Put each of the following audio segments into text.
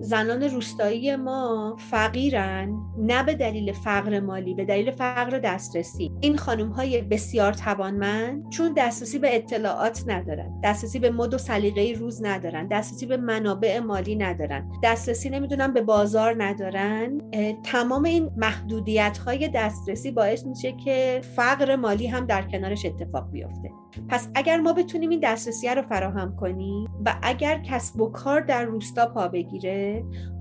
زنان روستایی ما فقیرن نه به دلیل فقر مالی به دلیل فقر دسترسی. این خانم های بسیار توانمند چون دسترسی به اطلاعات ندارن دسترسی به مد و سلیقه روز ندارن دسترسی به منابع مالی ندارن دسترسی نمی‌دونم به بازار ندارن. تمام این محدودیت های دسترسی باعث میشه که فقر مالی هم در کنارش اتفاق بیفته. پس اگر ما بتونیم این دسترسی رو فراهم کنیم و اگر کسب و کار در روستا پا بگیره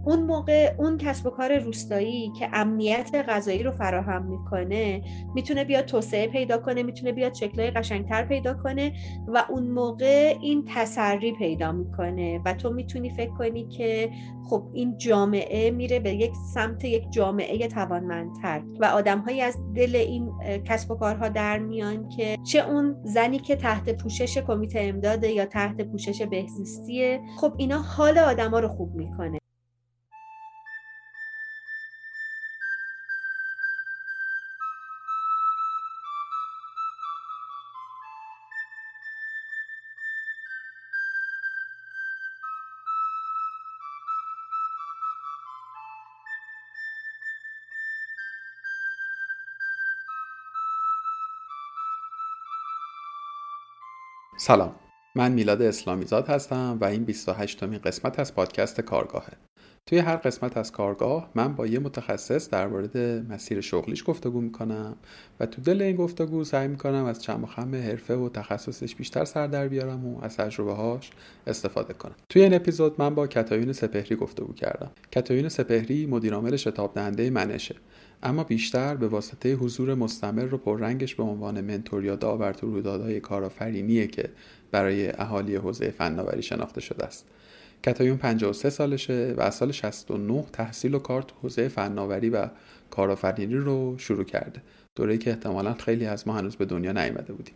اون موقع اون کسب و کار روستایی که امنیت غذایی رو فراهم می‌کنه می‌تونه بیاد توسعه پیدا کنه می‌تونه بیاد شکلهای قشنگتر پیدا کنه و اون موقع این تسری پیدا می‌کنه. و تو می‌تونی فکر کنی که خب این جامعه میره به یک سمت یک جامعه توانمندتر. و آدمهایی از دل این کسب و کارها در میان که چه اون زنی که تحت پوشش کمیته امداده یا تحت پوشش بهزیستیه خب اینا حال آدما رو خوب می‌کنه. سلام. من میلاد اسلامیزاد هستم و این 28 مین قسمت از پادکست کارگاهه توی هر قسمت از کارگاه من با یه متخصص در مورد مسیر شغلیش گفتگو می‌کنم و تو دل این گفتگو سعی می‌کنم از چند خم حرفه و تخصصش بیشتر سر در بیارم و از تجربه هاش استفاده کنم. توی این اپیزود من با کتایون سپهری گفتگو کردم. کتایون سپهری مدیرعامل شتاب دهنده منشه. اما بیشتر به واسطه حضور مستمر و پررنگش به عنوان منتور یا داور تو رویدادهای کارآفرینیه که برای اهالی حوزه فناوری شناخته شده است. کتایون 53 سالشه و از سال 69 تحصیل و کار تو حوزه فناوری و کارآفرینی رو شروع کرده. دوره‌ای که احتمالا خیلی از ما هنوز به دنیا نیامده بودیم.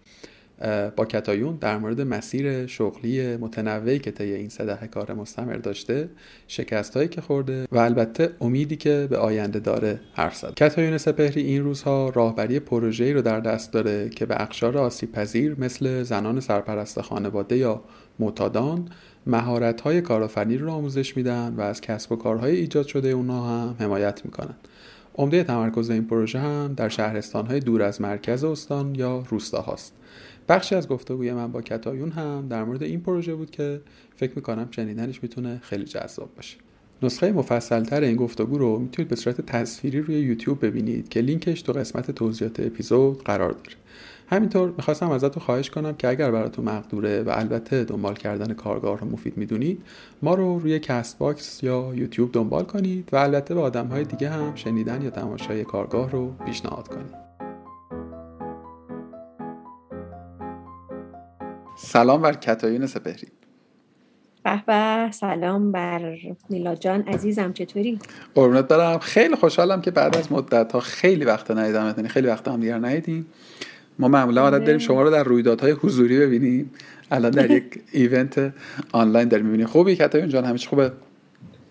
با کتایون در مورد مسیر شغلی متنوعی که طی این سه دهه کار مستمر داشته شکستهایی که خورده و البته امیدی که به آینده داره حرف زد. کتایون سپهری این روزها راهبری پروژه‌ای رو در دست داره که به اقشار آسیب پذیر مثل زنان سرپرست خانواده یا معتادان مهارت‌های کارآفرینی رو آموزش میدن و از کسب و کارهای ایجاد شده اونها هم حمایت می‌کنن. عمده تمرکز این پروژه هم در شهرستانهای دور از مرکز استان یا روستاهاست. بخشی از گفتگوی من با کتایون هم در مورد این پروژه بود که فکر می‌کنم شنیدنش می‌تونه خیلی جذاب باشه. نسخه مفصلتر این گفتگو رو می‌تونید به صورت تصویری روی یوتیوب ببینید که لینکش تو قسمت توضیحات اپیزود قرار داره. همینطور می‌خواستم ازتون خواهش کنم که اگر براتون مقدوره و البته دنبال کردن کارگاه رو مفید می‌دونید ما رو روی Castbox یا یوتیوب دنبال کنید و البته به آدم های دیگه هم شنیدن یا تماشای کارگاه رو پیشنهاد کنید. سلام بر کتایون سپهری. به سلام بر میلاد جان عزیزم چطوری؟ قربونت برم. خیلی خوشحالم که بعد از مدت ها خیلی وقت ندیدم یعنی خیلی وقت هم دیگر ندیدیم. ما معمولا عادت داریم شما رو در رویدادهای حضوری ببینیم. الان در یک ایونت آنلاین داریم می‌بینیم. خوبی کتایون جان؟ همیشه خوبه؟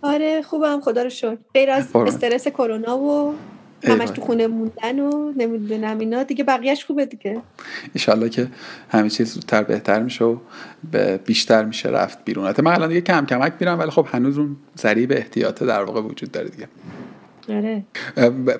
آره خوبم. خدا رو شکر. غیر از استرس کرونا و همش تو خونه موندن و نمی‌دونم اینا. دیگه بقیهش خوبه دیگه. ایشالله که همه چیز زودتر بهتر میشه و بیشتر میشه رفت بیرون. من الان دیگه کم کمک میرم ولی خب هنوز اون ذریب احتیاط در واقع وجود داره دیگه. آره.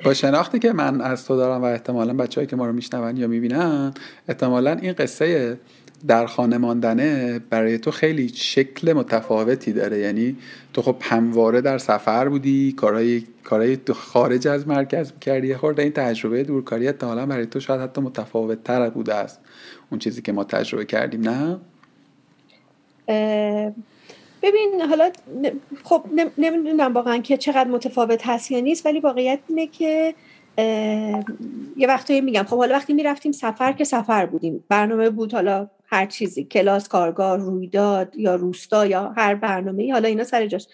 با شناختی که من از تو دارم و احتمالا بچههایی که ما رو میشنون یا می‌بینن احتمالا این قصه در خانه ماندنه برای تو خیلی شکل متفاوتی داره. یعنی تو خب همواره در سفر بودی کارهای کارهای خارج از مرکز کردی یه خورده این تجربه دورکاری احتمالا برای تو شاید حتی متفاوت تر بوده است. اون چیزی که ما تجربه کردیم نه؟ ببین حالا خب نمی‌دونم واقعا که چقدر متفاوت هست یا نیست ولی واقعیت اینه که یه وقتی میگم خب حالا وقتی می‌رفتیم سفر که سفر بودیم. برنامه بود حالا هر چیزی کلاس کارگاه رویداد یا روستا یا هر برنامه حالا اینا سر جاش.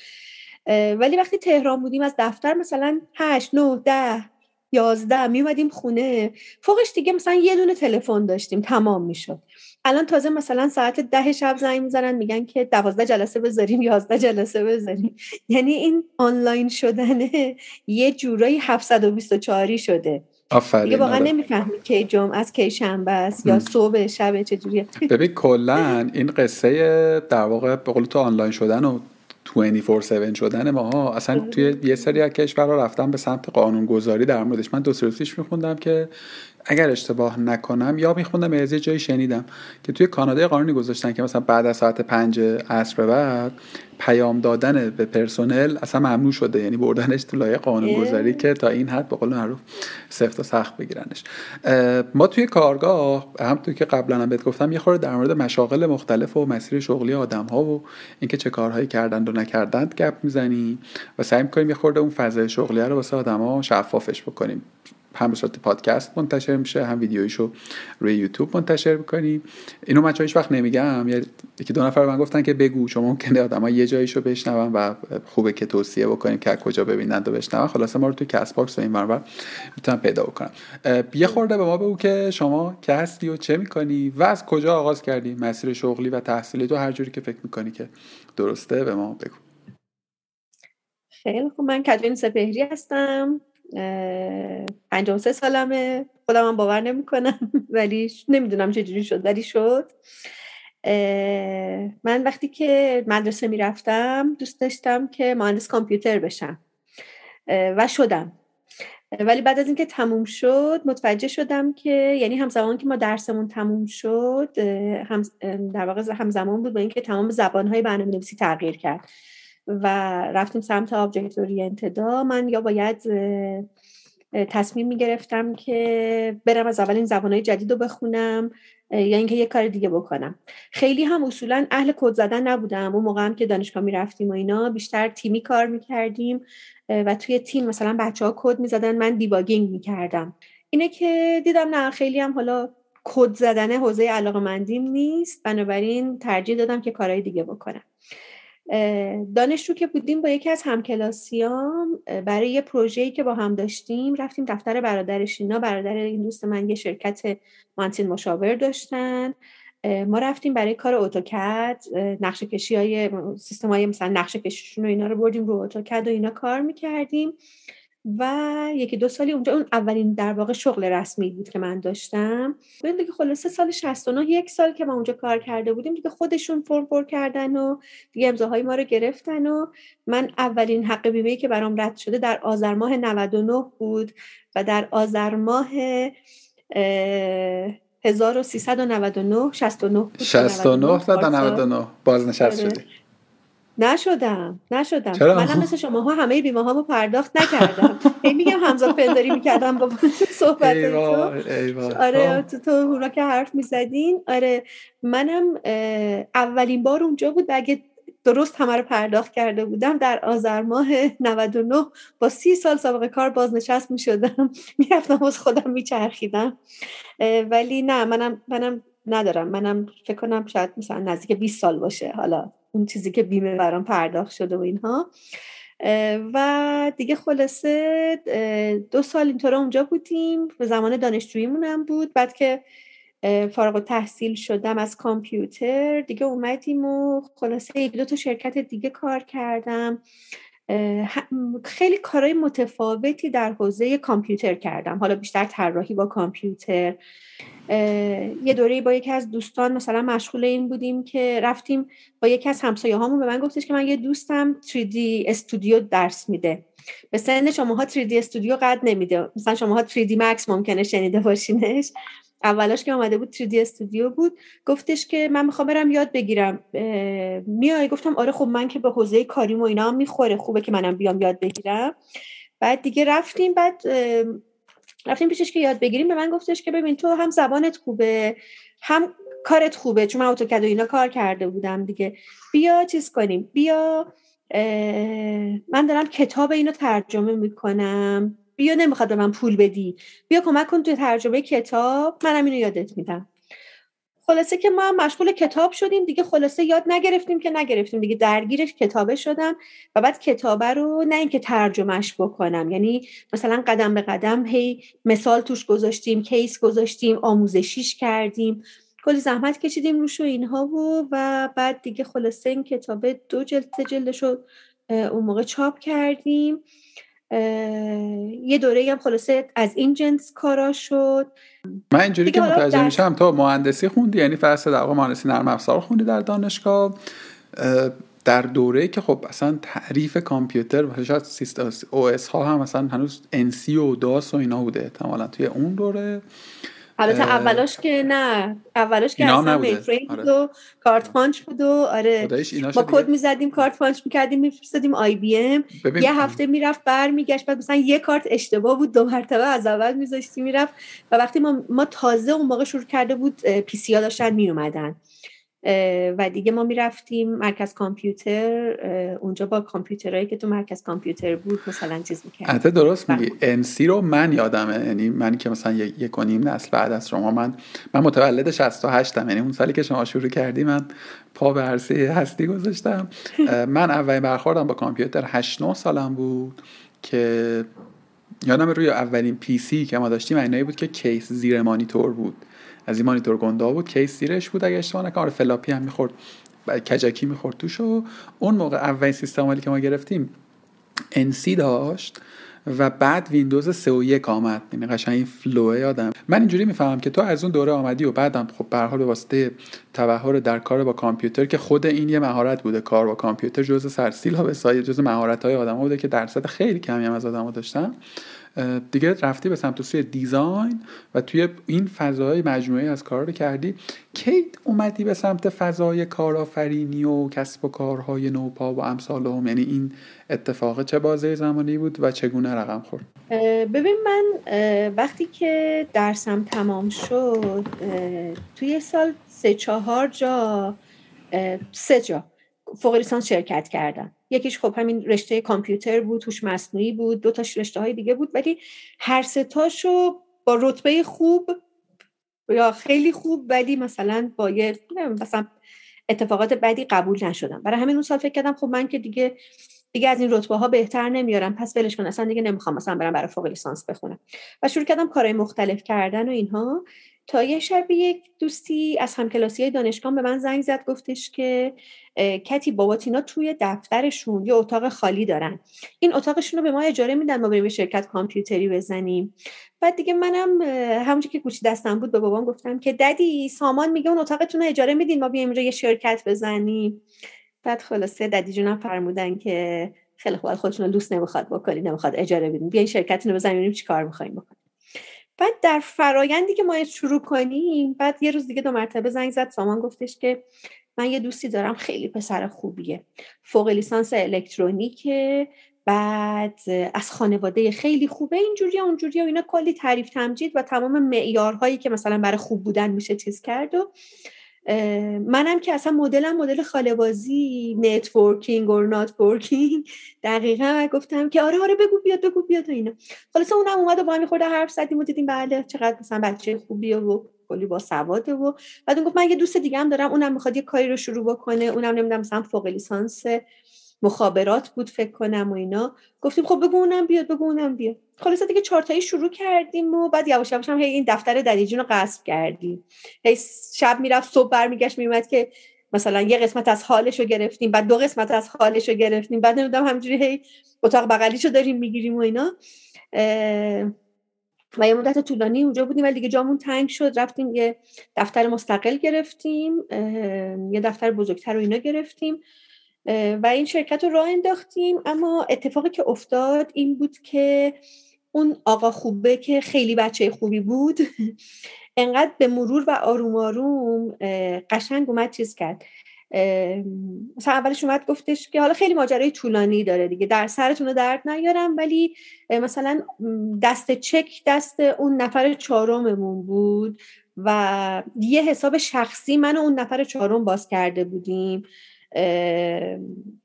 ولی وقتی تهران بودیم از دفتر مثلا هشت نه ده یازده می اومدیم خونه. فوقش دیگه مثلا یه دونه تلفن داشتیم تمام می‌شد. الان تازه مثلا ساعت ده شب زنگ می‌زنن میگن که دوازده جلسه بذاریم یازده جلسه بذاریم. یعنی این آنلاین شدنه یه جورایی 724 شده. آفرین دیگه واقعا آره. نمی‌فهمی کی جمعه از کی شنبه است یا صبح شب چجوریه ببین کلا این قصه در واقع به قول تو آنلاین شدن و 24/7 شدن ماها اصلا توی یه سری از کشورها رفتن به سمت قانون گذاری در موردش. من دو سه میخوندم که اگر اشتباه نکنم یا میخوندم از یه جایی شنیدم که توی کانادا قانونی گذاشتن که مثلا بعد از ساعت پنج عصر بعد پیام دادن به پرسنل اصلا ممنوع شده. یعنی بردنش تو لایه قانون گذاری که تا این حد به قول معروف سفت و سخت بگیرنش. ما توی کارگاه هم توی که قبلا هم بهت گفتم یه خورده در مورد مشاغل مختلف و مسیر شغلی آدم ها و اینکه چه کارهایی کردند و نکردند گپ می‌زنیم و سعی می‌کنیم یه خورده اون فضای شغلی رو واسه آدما شفافش بکنیم. هم صورت پادکست منتشر میشه هم ویدیویشو روی یوتیوب منتشر می‌کنیم اینو من هیچ وقت نمیگم یکی دو نفر من گفتن که بگو چون ممکنه آدم یه جاییشو بشنون و خوبه که توصیه بکنیم که کجا ببینند و بشنون. خلاصه ما رو توی Castbox و این ور می‌تونم پیدا بکنم یه خورده به ما بگو که شما که هستی و چه می‌کنی و از کجا آغاز کردی؟ مسیر شغلی و تحصیلی تو هر جوری که فکر می‌کنی که درسته به ما بگو. خیلی خوب. من کدوین سپهری هستم. سه سالمه. خودم هم باور نمی‌کنم ولی نمی‌دونم چجوری شد ولی شد. من وقتی که مدرسه می‌رفتم دوست داشتم که مهندس کامپیوتر بشم. و شدم. ولی بعد از اینکه تموم شد متوجه شدم که یعنی همزمان که ما درسمون تموم شد هم در واقع همزمان بود با اینکه تمام زبانهای برنامه نویسی تغییر کرد. و رفتیم سمت object oriented ها من یا باید تصمیم می گرفتم که برم از اول این زبانهای جدید رو بخونم یا اینکه یه کار دیگه بکنم. خیلی هم اصولا اهل کد زدن نبودم. اون موقع هم که دانشگاه می رفتیم و اینا بیشتر تیمی کار می کردیم و توی تیم مثلا بچه ها کد می زدن من debugging می کردم اینه که دیدم نه خیلی هم حالا کد زدن حوزه علاقه مندیم نیست. بنابراین ترجیح دادم که کارهای دیگه بکنم. دانشجو که بودیم با یکی از همکلاسیام برای یه پروژه‌ای که با هم داشتیم رفتیم دفتر برادر شینا. برادر این دوست من یه شرکت مانتین مشاور داشتن. ما رفتیم برای کار اتوکد. نقشه کشی های سیستم های مثلا نقشه کشیشون و اینا رو بردیم رو اتوکد و اینا کار می‌کردیم. و یکی دو سالی اونجا اون اولین در واقع شغل رسمی بود که من داشتم. ببین دیگه خلاصه سال 69 یک سال که ما اونجا کار کرده بودیم دیگه خودشون فرم پر کردن و دیگه امضاهای ما رو گرفتن و من اولین حق بیمه که برام رد شده در آذر ماه 99 بود و در آذر ماه 1399 69 69 تا 99 بازنشست آره. شدی. نشدم نشدم. منم مثل شما ها همه بیمه هامو پرداخت نکردم. این میگم همزاد پنداری می‌کردم با صحبت آره تو تو که حرف می‌زدین. آره منم اولین بار اونجا بود اگه درست همه رو پرداخت کرده بودم در آذر ماه 99 با سی سال سابقه کار بازنشست می شدم می‌رفتم از خودم میچرخیدم. ولی نه منم منم ندارم. منم فکر کنم شاید مثلا نزدیک 20 سال باشه. حالا اون چیزی که بیمه برام پرداخت شده و اینها. و دیگه خلاصه دو سال اینطور اونجا بودیم. به زمان دانشجوییمون هم بود. بعد که فارغ تحصیل شدم از کامپیوتر دیگه اومدیم و خلاصه یک دو تا شرکت دیگه کار کردم. خیلی کارهای متفاوتی در حوزه کامپیوتر کردم. حالا بیشتر طراحی با کامپیوتر. یه دوره با یکی از دوستان مثلا مشغول این بودیم که رفتیم با یکی از همسایه هامون به من گفتش که من یه دوستم 3D استودیو درس میده. به سن شماها 3D استودیو قد نمیده. مثلا شماها 3D مکس ممکنه شنیده باشینش. اولاش که آمده بود 3D استودیو بود گفتش که من می‌خوام برم یاد بگیرم. میای؟ گفتم آره خب من که به حوزه کاریم و اینا هم می‌خوره خوبه که منم بیام یاد بگیرم. بعد دیگه رفتیم بعد رفتیم پیشش که یاد بگیریم به من گفتش که ببین تو هم زبانت خوبه هم کارت خوبه چون من اتوکد و اینا کار کرده بودم دیگه. بیا چیز کنیم بیا من دارم کتاب اینو ترجمه می‌کنم. بیا نمی‌خواد به من پول بدی. بیا کمک کن توی ترجمه کتاب. منم اینو یادت میدم. خلاصه که ما مشغول کتاب شدیم دیگه. خلاصه یاد نگرفتیم که نگرفتیم دیگه. درگیرش کتابه شدم و بعد کتابه رو نه اینکه ترجمهش بکنم. یعنی مثلا قدم به قدم هی مثال توش گذاشتیم کیس گذاشتیم آموزشیش کردیم. کلی زحمت کشیدیم روش و اینها و و بعد دیگه خلاصه این کتابه دو جلد جلدش رو اون موقع چاپ کردیم. یه دوره هم خلاصه از این جنس کارا شد. من اینجوری که متوجه میشم تو مهندسی خوندی؟ یعنی فرض در مهندسی نرم افزار خوندی در دانشگاه. در دوره که خب اصلا تعریف کامپیوتر شاید سیستم او اس ها هم مثلا هنوز انسی و داس و اینا بوده احتمالا توی اون دوره. البته اولاش که نه. اولاش که اصلا mainframe بود و کارت پانچ بود و آره. ما کد می‌زدیم کارت پانچ می‌کردیم میفرستادیم IBM. یه هفته می‌رفت برمیگشت بعد مثلا یه کارت اشتباه بود دو مرتبه از اول میذاشتی می‌رفت. و وقتی ما, ما تازه اون موقع شروع کرده بود PC ها داشتن میومدن و دیگه ما می‌رفتیم مرکز کامپیوتر اونجا با کامپیوترهایی که تو مرکز کامپیوتر بود مثلا چیز می‌کرد حتی درست میگی. انسی رو من یادمه. یعنی من که مثلا یک و نیم نسل بعد از شما من من متولد 68 ام یعنی اون سالی که شما شروع کردی من پا به عرصه هستی گذاشتم. من اولین برخوردم با کامپیوتر 8 9 سالم بود که یادم روی اولین PC که ما داشتیم اینایی بود که کیس زیر مانیتور بود. از این مانیتور گنده بود کیس زیرش بود اگه اشتباه نکنم. آره، فلاپی هم می‌خورد. کجکی می‌خورد توش و اون موقع اولین سیستم که ما گرفتیم انسی داشت و بعد ویندوز 3 و 1 آمد. یعنی قشنگ این فلوه یادم. من اینجوری می‌فهمم که تو از اون دوره آمدی و بعدم خب به حال به واسطه تبحر در کار با کامپیوتر که خود این یه مهارت بوده کار با کامپیوتر جزء سرسیل ها به سایه جزء مهارت های آدم بوده که درصد خیلی کمی هم از آدم داشتن. دیگه رفتی به سمت سوی دیزاین و توی این فضای مجموعه از کار رو کردی. کی اومدی به سمت فضای کارآفرینی و کسب و کارهای نوپا و امثال هم؟ یعنی این اتفاق چه بازه زمانی بود و چگونه رقم خورد؟ ببین من وقتی که درسم تمام شد توی سال سه چهار جا سه جا. فوق لیسانس شرکت کردم یکیش خب همین رشته کامپیوتر بود توش مصنوعی بود دو تا رشته های دیگه بود ولی هر سه تاشو با رتبه خوب یا خیلی خوب ولی مثلا با یه مثلا اتفاقات بدی قبول نشدم. برای همین اون سال فکر کردم خب من که دیگه دیگه از این رتبه ها بهتر نمیارم پس ولش کن اصلا دیگه نمی‌خوام مثلا برم برای فوق لیسانس بخونم. و شروع کردم کارهای مختلف کردن و اینها. تا یه شب یک دوستی از همکلاسی دانشگاه به من زنگ زد گفتش که کتی باباتینا توی دفترشون یه اتاق خالی دارن. این اتاقشون رو به ما اجاره میدن ما بریم شرکت کامپیوتری بزنیم. بعد دیگه منم همونجور که کوچی دستم بود به بابام گفتم که ددی سامان میگه اون اتاقتون رو اجاره میدین ما بیایم اینجا یه شرکت بزنیم. بعد خلاصه ددی جونم فرمودن که خیلی خوب خودتون دوست نمی‌خواد بکنی نمی‌خواد اجاره بدین. بیاین شرکتتون رو بزنیم چیکار می‌خوایم بکنیم. بعد در فرایندی که ما شروع کنیم بعد یه روز دیگه دو مرتبه زنگ زد سامان گفتش که من یه دوستی دارم خیلی پسر خوبیه. فوق لیسانس الکترونیکه. بعد از خانواده خیلی خوبه اینجوری اونجوری و اینا. کلی تعریف تمجید و تمام معیارهایی که مثلا برای خوب بودن میشه چیز کرد و منم که اصلا مدلم مدل خاله‌بازی networking or not working دقیقا گفتم که آره آره بگو بیاد بگو بیاد و اینا. خلاص اونم اومد و با هم خورده حرف زدیم و دیدیم بله چقدر مثلا بچه خوبیه و کلی با سواده و بعد اون گفت من یه دوست دیگه هم دارم اونم می‌خواد یه کاری رو شروع بکنه. اونم نمی‌دونم مثلا فوق لیسانس مخابرات بود فکر کنم و اینا. گفتیم خب بگو اونم بیاد بگو اونم بیاد. خلاص دیگه چارتایی شروع کردیم و بعد یواش یواش هم هی این دفتر ددیجون رو غصب کردیم. هی شب می‌رفت صبح برمیگشت میومد که مثلا یه قسمت از حالش رو گرفتیم بعد دو قسمت از حالش رو گرفتیم. بعد نمی‌دونم همجوری هی اتاق بغلیش رو داریم می‌گیریم و اینا. و یه مدت طولانی اونجا بودیم ولی دیگه جامون تنگ شد. رفتیم یه دفتر مستقل گرفتیم یه دفتر بزرگتر رو اینا گرفتیم. و این شرکت رو راه انداختیم. اما اتفاقی که افتاد این بود که اون آقا خوبه که خیلی بچه خوبی بود انقدر به مرور و آروم آروم قشنگ اومد چیز کرد. مثلا اولش اومد گفتش که حالا خیلی ماجرای طولانی داره دیگه در سرتون رو درد نیارم ولی مثلا دست چک دست اون نفر چهارممون بود و یه حساب شخصی من و اون نفر چهارم باز کرده بودیم.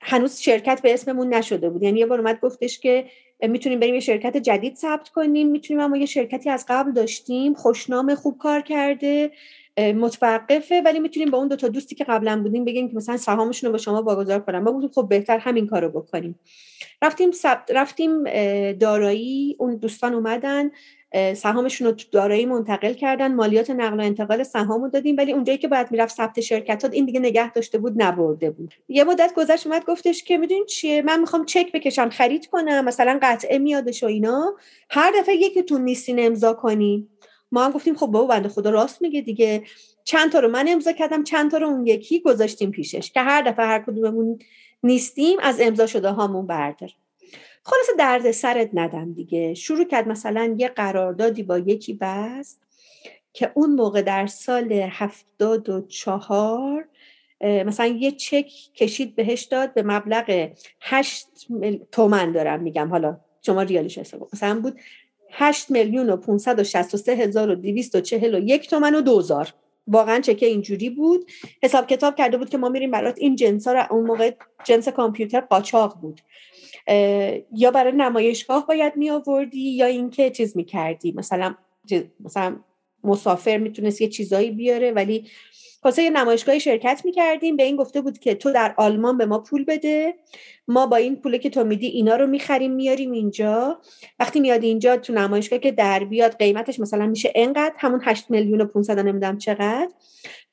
هنوز شرکت به اسممون نشده بود. یعنی یه بار اومد گفتش که می‌تونیم بریم یه شرکت جدید ثبت کنیم. می‌تونیم اما یه شرکتی از قبل داشتیم. خوشنام خوب کار کرده متوقفه ولی می‌تونیم با اون دو تا دوستی که قبلا بودیم بگیم که مثلا سهامشون رو به شما واگذار کنم ما گفتیم خب بهتر همین کارو بکنیم. رفتیم رفتیم دارایی. اون دوستان اومدن. سهامشون رو دارایی منتقل کردن. مالیات نقل و انتقال سهام رو دادیم. ولی اونجایی که باید می‌رفت ثبت شرکت این دیگه نگه داشته بود نبرده بود. یه مدت گذشت اومد گفتش که می‌دونین چیه؟ من می‌خوام چک بکشم خرید کنم مثلا قطعه میادش و اینا. هر دفعه یکیتون نیستین امضا کنین ما هم گفتیم خب بابا بنده خدا راست میگه دیگه. چند تا رو من امضا کردم چند تا رو اون یکی گذاشتیم پیشش. که هر دفعه هر کدوممون نیستیم از امضا شده هامون بردار. خلاص درد سرت ندم دیگه. شروع کرد مثلا یه قراردادی با یکی بست که اون موقع در سال هفتاد و چهار مثلا یه چک کشید بهش داد به مبلغ هشت مل... تومن دارم میگم. حالا شما ریالش حساب مثلا بود هشت میلیون و پونصد و شست و سه هزار و دیویست و چهل و یک تومن و دوزار واقعا چکه اینجوری بود. حساب کتاب کرده بود که ما میریم برات این جنس ها رو اون موقع جنس کامپیوتر قاچاق بود. یا برای نمایشگاه باید می آوردی یا اینکه چیز می کردی مثلا مثلا مسافر می‌تونست یه چیزایی بیاره ولی واسه یه نمایشگاهی شرکت می‌کردیم به این گفته بود که تو در آلمان به ما پول بده ما با این پوله که تو میدی اینا رو می‌خریم میاریم اینجا. وقتی میاد اینجا تو نمایشگاه که در بیاد قیمتش مثلا میشه انقدر همون 8 میلیون و 500 نمی‌دونم چقدر.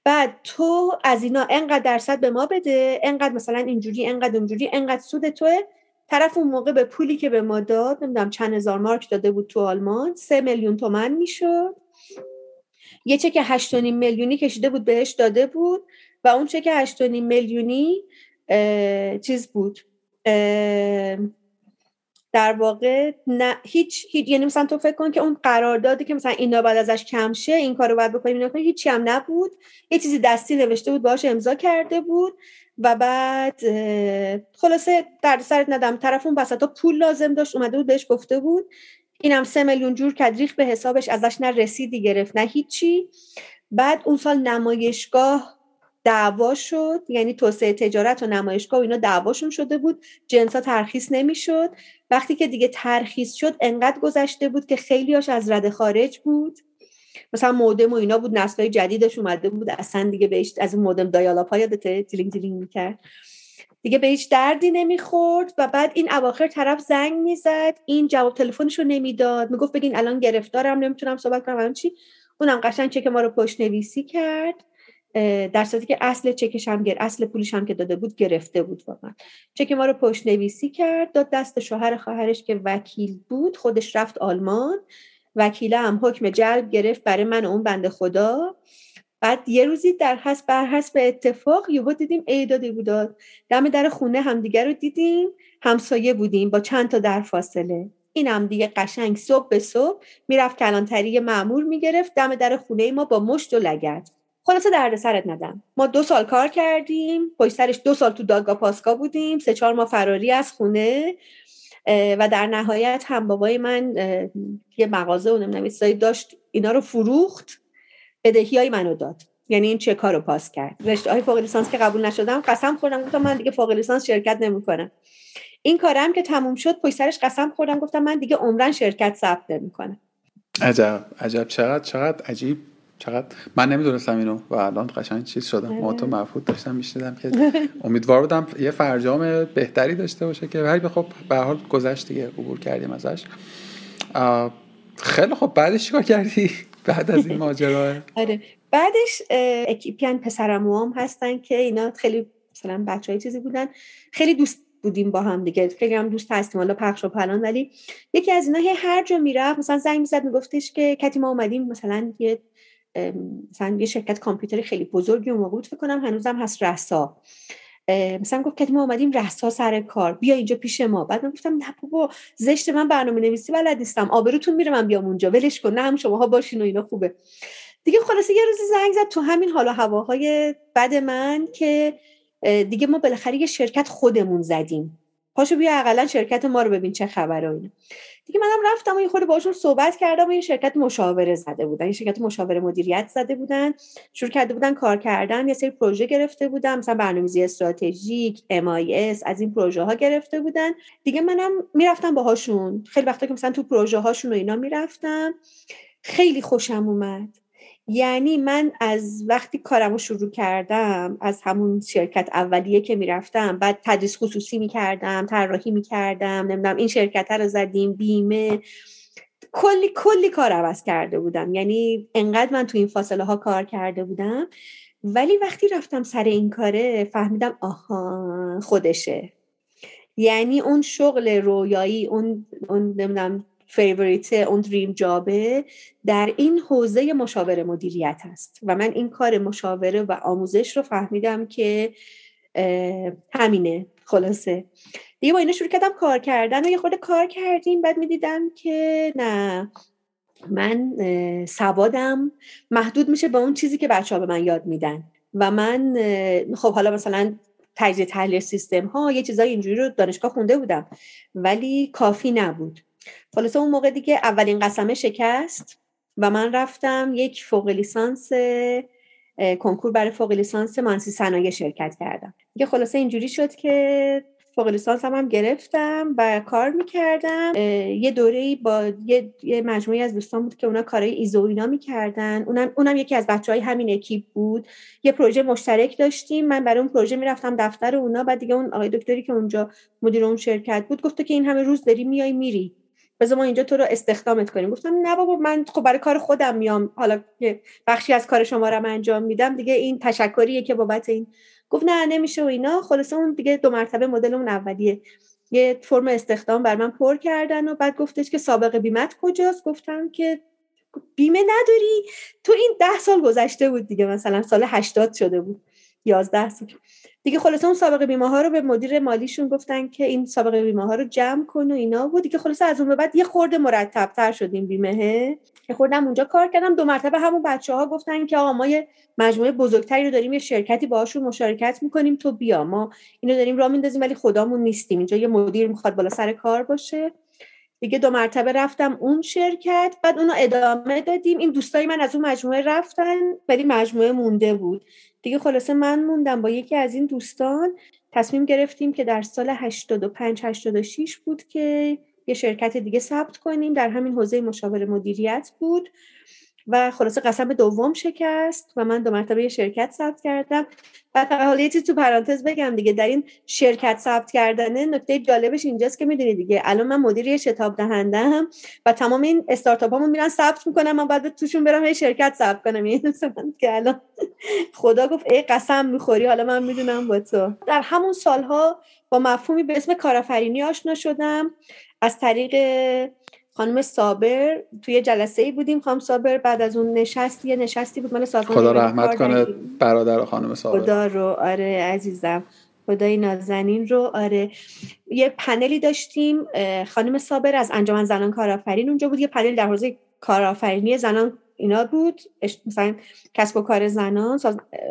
بعد تو از اینا انقدر درصد به ما بده انقدر مثلا اینجوری انقدر اونجوری انقدر سود توه. طرف اون موقع به پولی که به ما داد نمی‌دونم چند هزار مارک داده بود تو آلمان سه میلیون تومن می‌شد. یه چک 8.5 میلیونی کشیده بود بهش داده بود و اون چک 8.5 میلیونی چیز بود در واقع نه هیچ, هیچ یعنی مثلا تو فکر کن که اون قراردادی که مثلا اینا بعد ازش کم شه این کارو باید بکنیم اینا کنیم هیچی هم نبود. یه چیزی دستی نوشته بود باهاش امضا کرده بود و بعد خلاصه در سرت ندم. طرف اون بساطا پول لازم داشت اومده بود بهش گفته بود. اینم سه میلیون جور کدریخ به حسابش ازش نه رسیدی گرفت نه هیچی. بعد اون سال نمایشگاه دعوا شد. یعنی توسعه تجارت و نمایشگاه و اینا دعواشون شده بود. جنسا ترخیص نمی‌شد. وقتی که دیگه ترخیص شد انقدر گذشته بود که خیلیاش از رده خارج بود. مثلا مودم و اینا بود نسلهای جدیدش اومده بود. اصلا دیگه بهش از اون مودم dial-up ها یادته؟ دیلینگ دیلینگ می‌کرد. دیگه به هیچ دردی نمی‌خورد و بعد این اواخر طرف زنگ می‌زد. این جواب تلفنش رو نمی‌داد. می‌گفت بگین الان گرفتارم نمی‌تونم صحبت کنم. الان چی؟ اونم قشنگ چک ما رو پشت نویسی کرد. در صورتی که اصل چکش هم گر اصل پولش هم که داده بود گرفته بود واقعا. چک ما رو پشت نویسی کرد داد دست شوهر خواهرش که وکیل بود خودش رفت آلمان. وکیله هم حکم جلب گرفت برای من اون بنده خدا. بعد یه روزی در حسب بر حسب اتفاق یهو دیدیم ایدادی بود. دم در خونه همدیگه رو دیدیم همسایه بودیم با چند تا در فاصله. این هم دیگه قشنگ صبح به صبح می‌رفت کلانتری معمور می‌گرفت دم در خونه ما با مشت و لگت خلاصه درد سرت ندم. ما دو سال کار کردیم پشت سرش دو سال تو دادگاه پاسکا بودیم سه چهار ما فراری از خونه و در نهایت هم بابای من یه مغازه و نمی‌دونم داشت اینا رو فروخت بدهی های منو داد. یعنی این چه کارو پاس کرد. رشته های فوق لیسانس که قبول نشدم قسم خوردم گفتم من دیگه فوق لیسانس شرکت نمی‌کنم. این کارم که تموم شد پشت سرش قسم خوردم گفتم من دیگه عمرن شرکت ثبت نمی‌کنم. عجب عجب. چقدر چقدر عجیب. چقدر؟ من نمی‌دونستم اینو و الان قشنگ چیز شدم. ما تو آره. مفهود داشتم میشنیدم که امیدوار بودم یه فرجام بهتری داشته باشه که ولی خب به حال گذشت دیگه عبور کردیم ازش. خیلی خب بعدش چیکار کردی؟ بعد از این ماجرا؟ آره. بعدش اکیپیان پسرموام هستن که اینا خیلی مثلا بچه های چیزی بودن. خیلی دوست بودیم با هم دیگه. هم دوست هستیم حالا پخش و پلان ولی یکی از اینا هر جا می‌رفت مثلا زنگ می‌زد میگفتش که کتی ما اومدیم مثلا یه مثلا یه شرکت کامپیوتری خیلی بزرگی اون موقع بود فکر کنم هنوزم هست رسا. مثلا گفت که ما اومدیم رسا سر کار بیا اینجا پیش ما. بعد من گفتم نه بابا زشت من برنامه نویسی بلد نیستم. آبروتون میره من بیام اونجا. ولش کن نه هم شماها باشین و اینا خوبه. دیگه خلاصه یه روزی زنگ زد تو همین حالا هواهای بد من که دیگه ما بالاخره یه شرکت خودمون زدیم. پاشو بیا اقلا شرکت ما رو ببین چه خبره اینه دیگه منم رفتم و یه خورده باشون صحبت کردم و یه شرکت مشاوره زده بودن. یه شرکت مشاوره مدیریت زده بودن. شروع کرده بودن کار کردن. یه سری پروژه گرفته بودن. مثلا برنامه‌ریزی استراتژیک MIS از این پروژه ها گرفته بودن. دیگه منم می‌رفتم باهاشون. خیلی وقتا که مثلا تو پروژه هاشون و اینا می‌رفتم. خیلی خوشم اومد. یعنی من از وقتی کارم رو شروع کردم از همون شرکت اولیه که می‌رفتم بعد تدریس خصوصی می‌کردم طراحی می‌کردم نمی‌دونم این شرکت رو زدیم بیمه. کلی کلی کار عوض کرده بودم. یعنی انقدر من تو این فاصله ها کار کرده بودم. ولی وقتی رفتم سر این کاره فهمیدم آها خودشه. یعنی اون شغل رویایی اون اون نمی‌دونم favorite اون dream job ه در این حوزه مشاور مدیریت هست و من این کار مشاوره و آموزش رو فهمیدم که همینه. خلاصه. دیگه با اینا شروع کردم کار کردن و یه خود کار کردیم. بعد می‌دیدم که نه. من سوادم محدود میشه به اون چیزی که بچه ها به من یاد میدن. و من خب حالا مثلا تجزیه تحلیل سیستم ها یه چیزای اینجوری رو دانشگاه خونده بودم. ولی کافی نبود. خلاصه اون موقع دیگه اولین قسمه شکست و من رفتم یک فوق لیسانس کنکور برای فوق لیسانس مانسی صنایع شرکت کردم. دیگه خلاصه اینجوری شد که فوق لیسانس هم, هم گرفتم و کار می‌کردم. یه دوره با یه, یه مجموعی از دوستان بود که اونا کارهای ایزو اینا می‌کردن. اونم, اونم یکی از بچه های همین اکیپ بود. یه پروژه مشترک داشتیم. من برای اون پروژه می‌رفتم دفتر اونا. بعد دیگه اون آقای دکتری که اونجا مدیر اون شرکت بود گفته که این همه روز داری میای میری. بذار ما اینجا تو رو استخدامت کنیم. گفتم نه بابا من خب برای کار خودم میام. حالا که بخشی از کار شما رو انجام میدم دیگه این تشکریه که بابت این. گفت نه نمیشه و اینا. خلاصه اون دیگه دو مرتبه مدل اون اولیه. یه فرم استخدام بر من پر کردن و بعد گفتش که سابقه بیمت کجاست؟ گفتم که بیمه نداری. تو این ده سال گذشته بود دیگه مثلا سال هشتاد شده بود. یازده سال. دیگه خلاصه اون سابقه بیمه ها رو به مدیر مالیشون گفتن که این سابقه بیمه ها رو جمع کن و اینا. بود دیگه خلاصه از اون به بعد یه خورده مرتب تر شد بیمه. که خوردم اونجا کار کردم. دو مرتبه همون بچه ها گفتن که آقا ما یه مجموعه بزرگتری رو داریم یه شرکتی باهاشون مشارکت می‌کنیم تو بیا. ما اینو داریم راه میندازیم ولی خدامون نیستیم. اینجا یه مدیر می‌خواد بالا سر کار باشه. دیگه دو مرتبه رفتم اون شرکت بعد اونو ادامه دادیم. این دوستای من از اون مجموعه رفتن ولی مجموعه مونده بود. دیگه خلاصه من موندم با یکی از این دوستان. تصمیم گرفتیم که در سال 85 86 بود که یه شرکت دیگه ثبت کنیم. در همین حوزه مشاور مدیریت بود. و خلاصه قسم دوم شکست و من دو مرتبه شرکت ثبت کردم. و حالا یه تو پرانتز بگم دیگه در این شرکت ثبت کردنه نکته جالبش اینجاست که می‌دونی دیگه الان من مدیر یه شتاب دهنده هم و تمام این استارتاپ هامون میرن ثبت می‌کنم من بعد توشون برم یه شرکت ثبت کنم. یعنی که الان خدا گفت ای قسم می‌خوری حالا من می‌دونم با تو. در همون سالها با مفهومی به اسم کارآفرینی آشنا شدم. از طریق خانم صابر توی جلسه ای بودیم. خانم صابر بعد از اون نشستی یه نشستی بود. من خدا رحمت کنه برادر خانم صابر. خدا رو. آره عزیزم. خدای نازنین رو. آره. یه پنلی داشتیم. خانم صابر از انجمن زنان کارآفرین اونجا بود. یه پنل در حوزه کارآفرینی زنان اینا بود. مثلا کسب و کار زنان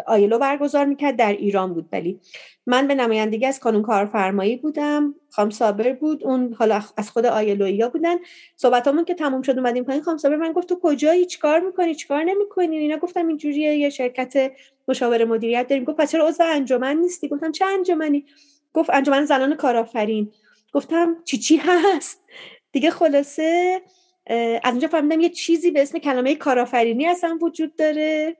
آیلو برگزار می‌کرد در ایران بود. ولی من به نمایندگی از قانون کارفرمایی بودم. خام صابر بود. اون حالا از خود آیلویا بودن. صحبتامون که تموم شد اومدیم پایین. خام صابر من گفت تو کجایی چیکار می‌کنی؟ چیکار نمی‌کنی؟ اینا گفتم اینجوریه یه شرکت مشاور مدیریت داریم. گفت پس چرا عضو انجمن نیستی؟ گفتم چه انجمنی؟ گفت انجمن زنان کارآفرین. گفتم چی چی هست؟ دیگه خلاصه از اونجا فهمیدم یه چیزی به اسم کلمه کارآفرینی اصلا وجود داره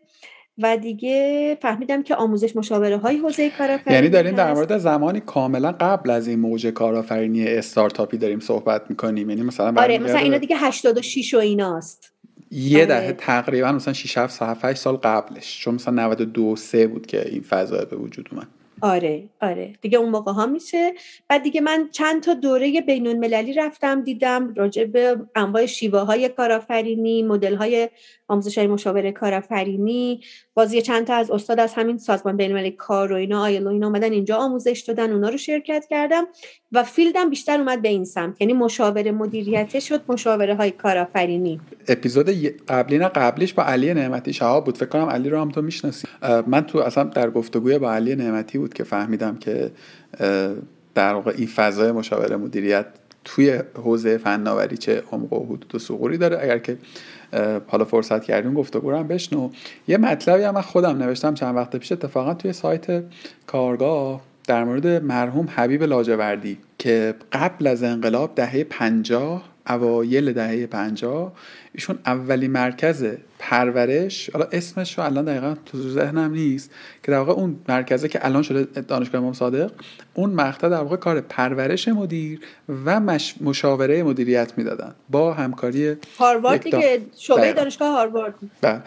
و دیگه فهمیدم که آموزش مشاوره های حوزه کارآفرینی یعنی داریم در مورد زمانی کاملا قبل از این موج کارآفرینی استارتاپی داریم صحبت می‌کنیم. یعنی مثلا آره مثلا اینا دیگه 86 و ایناست. یه آره. دهه تقریبا مثلا 6 7 8 سال قبلش چون مثلا 92 3 بود که این فضا به وجود اومد. آره آره. دیگه اون موقع ها میشه. بعد دیگه من چند تا دوره بین المللی رفتم دیدم راجع به انواع شیوه های کارآفرینی مدل های آموزش های مشاوره کارآفرینی بازی چند تا از استاد از همین سازمان بین کار و اینا آیلو اینا اومدن اینجا آموزش دادن اونا رو شرکت کردم و فیلدم بیشتر اومد به این سمت. یعنی مشاوره مدیریت شد مشاوره های کارآفرینی. اپیزود قبلی نه قبلیش با علی نعمتی شهاب بود. فکر کنم علی رو هم تو می‌شناسی. من تو اصلا در گفتگوی با علی نعمتی بود که فهمیدم که در واقع این فضای مشاوره مدیریت توی حوزه فناوری چه عمق و حدود و سغوری داره. اگر که حالا فرصت کردیم گفتگو هم بشنو. یه مطلبی هم من خودم نوشتم چند وقت پیش اتفاقا توی سایت کارگاه در مورد مرحوم حبیب لاجوردی که قبل از انقلاب دهه پنجاه اوایل دهه پنجاه ایشون اولین مرکز پرورش حالا اسمش رو الان دقیقا تو ذهنم نیست که در واقع اون مرکزه که الان شده دانشگاه امام صادق اون مقطع در واقع کار پرورش مدیر و مش... مشاوره مدیریت می‌دادن با همکاری هاروارد که شعبه دانشگاه هاروارد بله.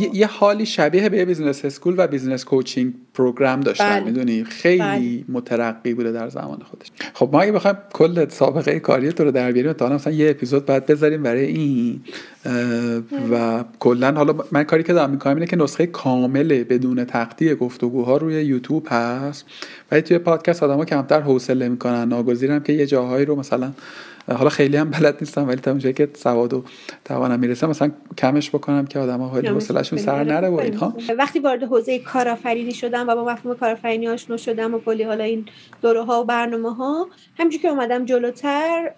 یه،, یه حالی شبیه به business school و business coaching program داشتن بله. می‌دونی خیلی بله. مترقی بوده در زمان خودش خب ما اگه بخوایم کل سابقه کاری تو رو در بیاریم تا مثلا یه اپیزود بعد بذاریم برای این و کلا حالا من کاری که دارم می‌کنم اینه که نسخه کامل بدون تقطیع گفتگوها روی یوتیوب هست ولی توی پادکست آدما کمتر حوصله می‌کنن ناگزیرم که یه جاهایی رو مثلا حالا خیلی هم بلد نیستم ولی تا اونجایی که سواد و توانم می‌رسه مثلا کمش بکنم که آدما خیلی حوصله‌شون سر نره و اینها. وقتی وارد حوزه کارآفرینی شدم و با مفهوم کارآفرینی آشنا شدم و کلی حالا این دوره ها و برنامه ها همینجوری که اومدم جلوتر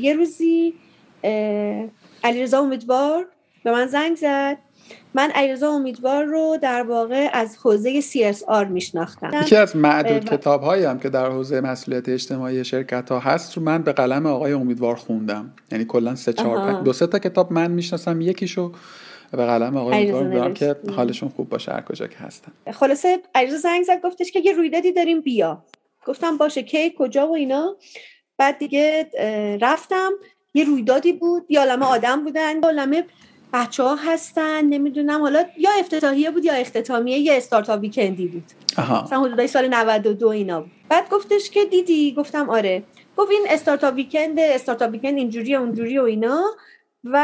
یه روزی علیرضا امیدوار به من زنگ زد. من علیرضا امیدوار رو در واقع از حوزه CSR میشناختم. یکی از معدود کتاب هایی هم که در حوزه مسئولیت اجتماعی شرکت ها هست رو من به قلم آقای امیدوار خوندم. یعنی کلا سه چهار دو سه تا کتاب من می‌شناسم یکیشو به قلم آقای امیدوار دارم که حالشون خوب باشه هر کجا که هستن. خلاصه علیرضا زنگ زد گفتش که یه رویدادی داریم بیا. گفتم باشه کی کجا و اینا. بعد دیگه رفتم. یه رویدادی بود یه عالمه آدم بودن. عالمه بچه ها هستن نمی‌دونم حالا یا افتتاحیه بود یا اختتامیه یه استارتاپ ویکندی بود. مثلا حدودای سال 92 اینا بود. بعد گفتش که دیدی؟ گفتم آره. گفت این استارتاپ ویکند استارتاپ ویکند اینجوریه اونجوری و اینا. و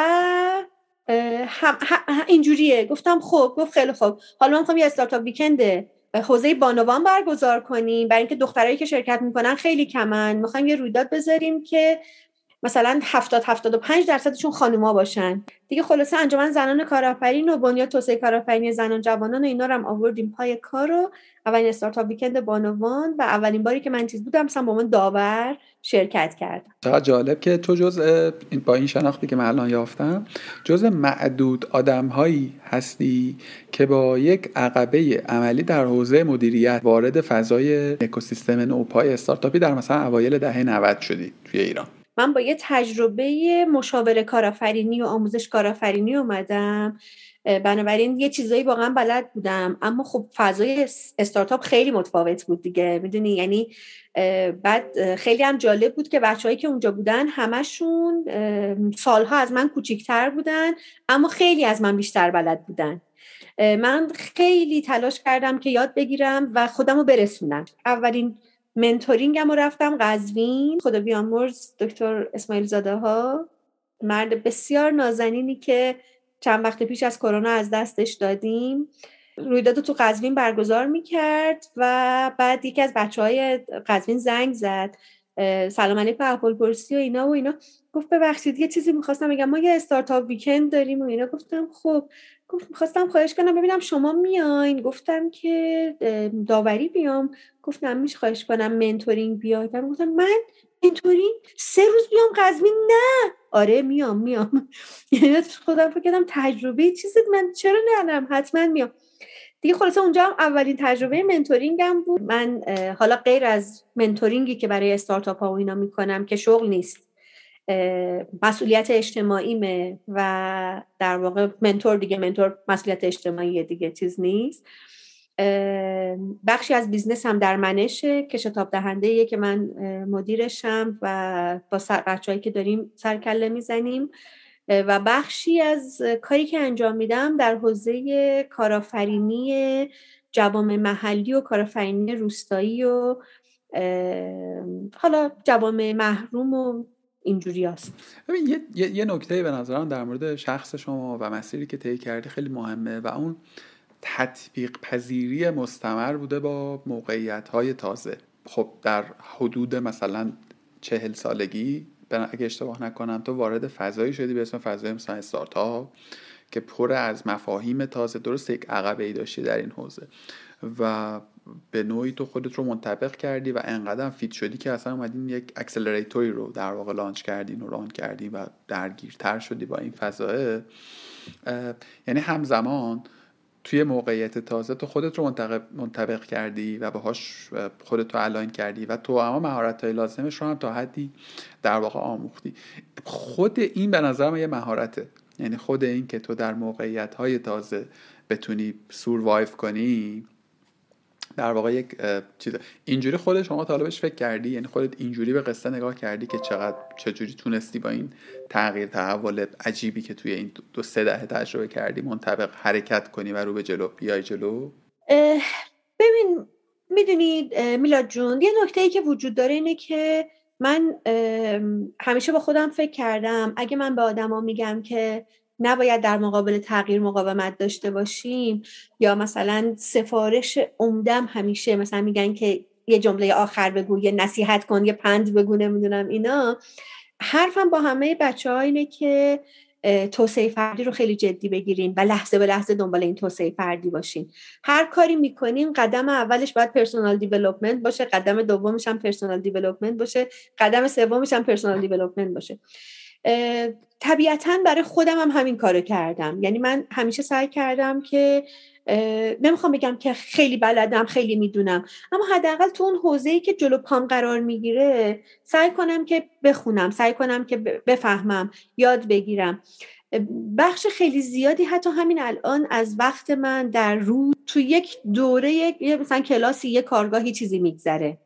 هم, هم اینجوریه. گفتم خب گفت خیلی خوب. حالا من می‌خوام یه استارتاپ ویکند حوزه بانوان برگزار کنیم. برای اینکه دخترایی که شرکت می‌کنن خیلی کمن. می‌خوایم یه رویداد بذاریم که مثلا 70 75 درصدشون خانوما باشن. دیگه خلاصه انجمن زنان کارآفرین و بنیاد توسعه کارآفرینی زنان جوانان و اینا رو هم آوردیم پای کار رو اولین استارتاپ ویکند بانوان و اولین باری که من چیز بودم مثلا با من داور شرکت کردم چقدر جالب که تو جز با این شناختی که من الان یافتم جز معدود آدمهایی هستی که با یک عقبه عملی در حوزه مدیریت وارد فضای اکوسیستم نوپای استارتاپی در مثلا اوایل دهه 90 شدی توی ایران. من با یه تجربه مشاوره کارآفرینی و آموزش کارآفرینی اومدم. بنابراین یه چیزایی واقعا بلد بودم. اما خب فضای استارتاپ خیلی متفاوت بود دیگه. می‌دونی؟ یعنی بعد خیلی هم جالب بود که بچههایی که اونجا بودن همشون سالها از من کوچیکتر بودن اما خیلی از من بیشتر بلد بودن. من خیلی تلاش کردم که یاد بگیرم و خودم رو برسونم. اولین منتورینگم رو رفتم قزوین خدا بیامرز دکتر اسماعیل زاده ها مرد بسیار نازنینی که چند وقت پیش از کرونا از دستش دادیم. رویداد تو قزوین برگزار می‌کرد و بعد یکی از بچه های قزوین زنگ زد. سلام علیکم احوال پرسی و اینا و اینا. گفت ببخشید یه چیزی می‌خواستم بگم. ما یه استارتاپ ویکند داریم و اینا. گفتم خب گفت می‌خواستم خواهش کنم ببینم شما میاین. گفتم که داوری بیام. گفتم میشه خواهش کنم منتورینگ بیایم گفتم من mentoring سه روز بیام قزوین؟ نه. آره میام میام. یعنی خودم فکر کردم تجربه چیزی من چرا نه حتما میام. دیگه خلاصه اونجا هم اولین تجربه mentoring م بود. من حالا غیر از mentoring ی که برای استارتاپ ها و اینا می‌کنم که شغل نیست. مسئولیت اجتماعیمه و در واقع mentor دیگه mentor مسئولیت اجتماعی دیگه چیز نیست. بخشی از business هم در منشه که شتاب دهنده که من مدیرشم و با بچه‌هایی که داریم سر و کله می‌زنیم. و بخشی از کاری که انجام میدم در حوزه کارآفرینی جوامع محلی و کارآفرینی روستایی و حالا جوامع محروم و اینجوری هست. ببین یه, یه،, یه نکته به نظرم در مورد شخص شما و مسیری که طی کردی خیلی مهمه و اون تطبیق پذیری مستمر بوده با موقعیت های تازه. خب در حدود مثلا چهل سالگی اگه اشتباه نکنم تو وارد فضایی شدی به اسم فضای مثلا استارتاپ که پر از مفاهیم تازه درست یک عقبه ای داشتی در این حوزه. و به نوعی تو خودت رو منطبق کردی و انقدر fit شدی که اصلا اومدین یک accelerator ی رو در واقع launch کردین و run کردی و درگیرتر شدی با این فضایه یعنی همزمان توی موقعیت تازه تو خودت رو منطبق کردی و باهاش خودت رو الاین کردی و تو اما مهارت های لازمش رو هم تا حدی در واقع آموختی. خود این به نظرم یه مهارته. یعنی خود این که تو در موقعیت های تازه بتونی سوروایف کنی در واقع یک چیز اینجوری خود شما تا بهش فکر کردی؟ یعنی خودت اینجوری به قصه نگاه کردی که چقدر چجوری تونستی با این تغییر تحول عجیبی که توی این دو سه دهه تجربه کردی منطبق حرکت کنی و رو به جلو بیای جلو؟ ببین می‌دونید میلاد جون یه نکته ای که وجود داره اینه که من همیشه با خودم فکر کردم اگه من به آدما میگم که نباید در مقابل تغییر مقاومت داشته باشیم یا مثلا سفارش عمدم همیشه مثلا میگن که یه جمله آخر بگو یه نصیحت کن یه پند بگو نمی‌دونم اینا. حرفم با همه بچه ها اینه که توسعه فردی رو خیلی جدی بگیرین و لحظه به لحظه دنبال این توسعه فردی باشین. هر کاری می‌کنین قدم اولش باید personal development باشه قدم دومش هم personal development باشه قدم سومش هم personal development باشه. طبیعتا برای خودم هم همین کارو کردم. یعنی من همیشه سعی کردم که نمی‌خوام بگم که خیلی بلدم خیلی می‌دونم اما حداقل تو اون حوزه ای که جلو پام قرار می‌گیره سعی کنم که بخونم سعی کنم که بفهمم یاد بگیرم. بخش خیلی زیادی حتی همین الان از وقت من در روز تو یک دوره یک مثلا کلاسی یک کارگاهی چیزی میگذره.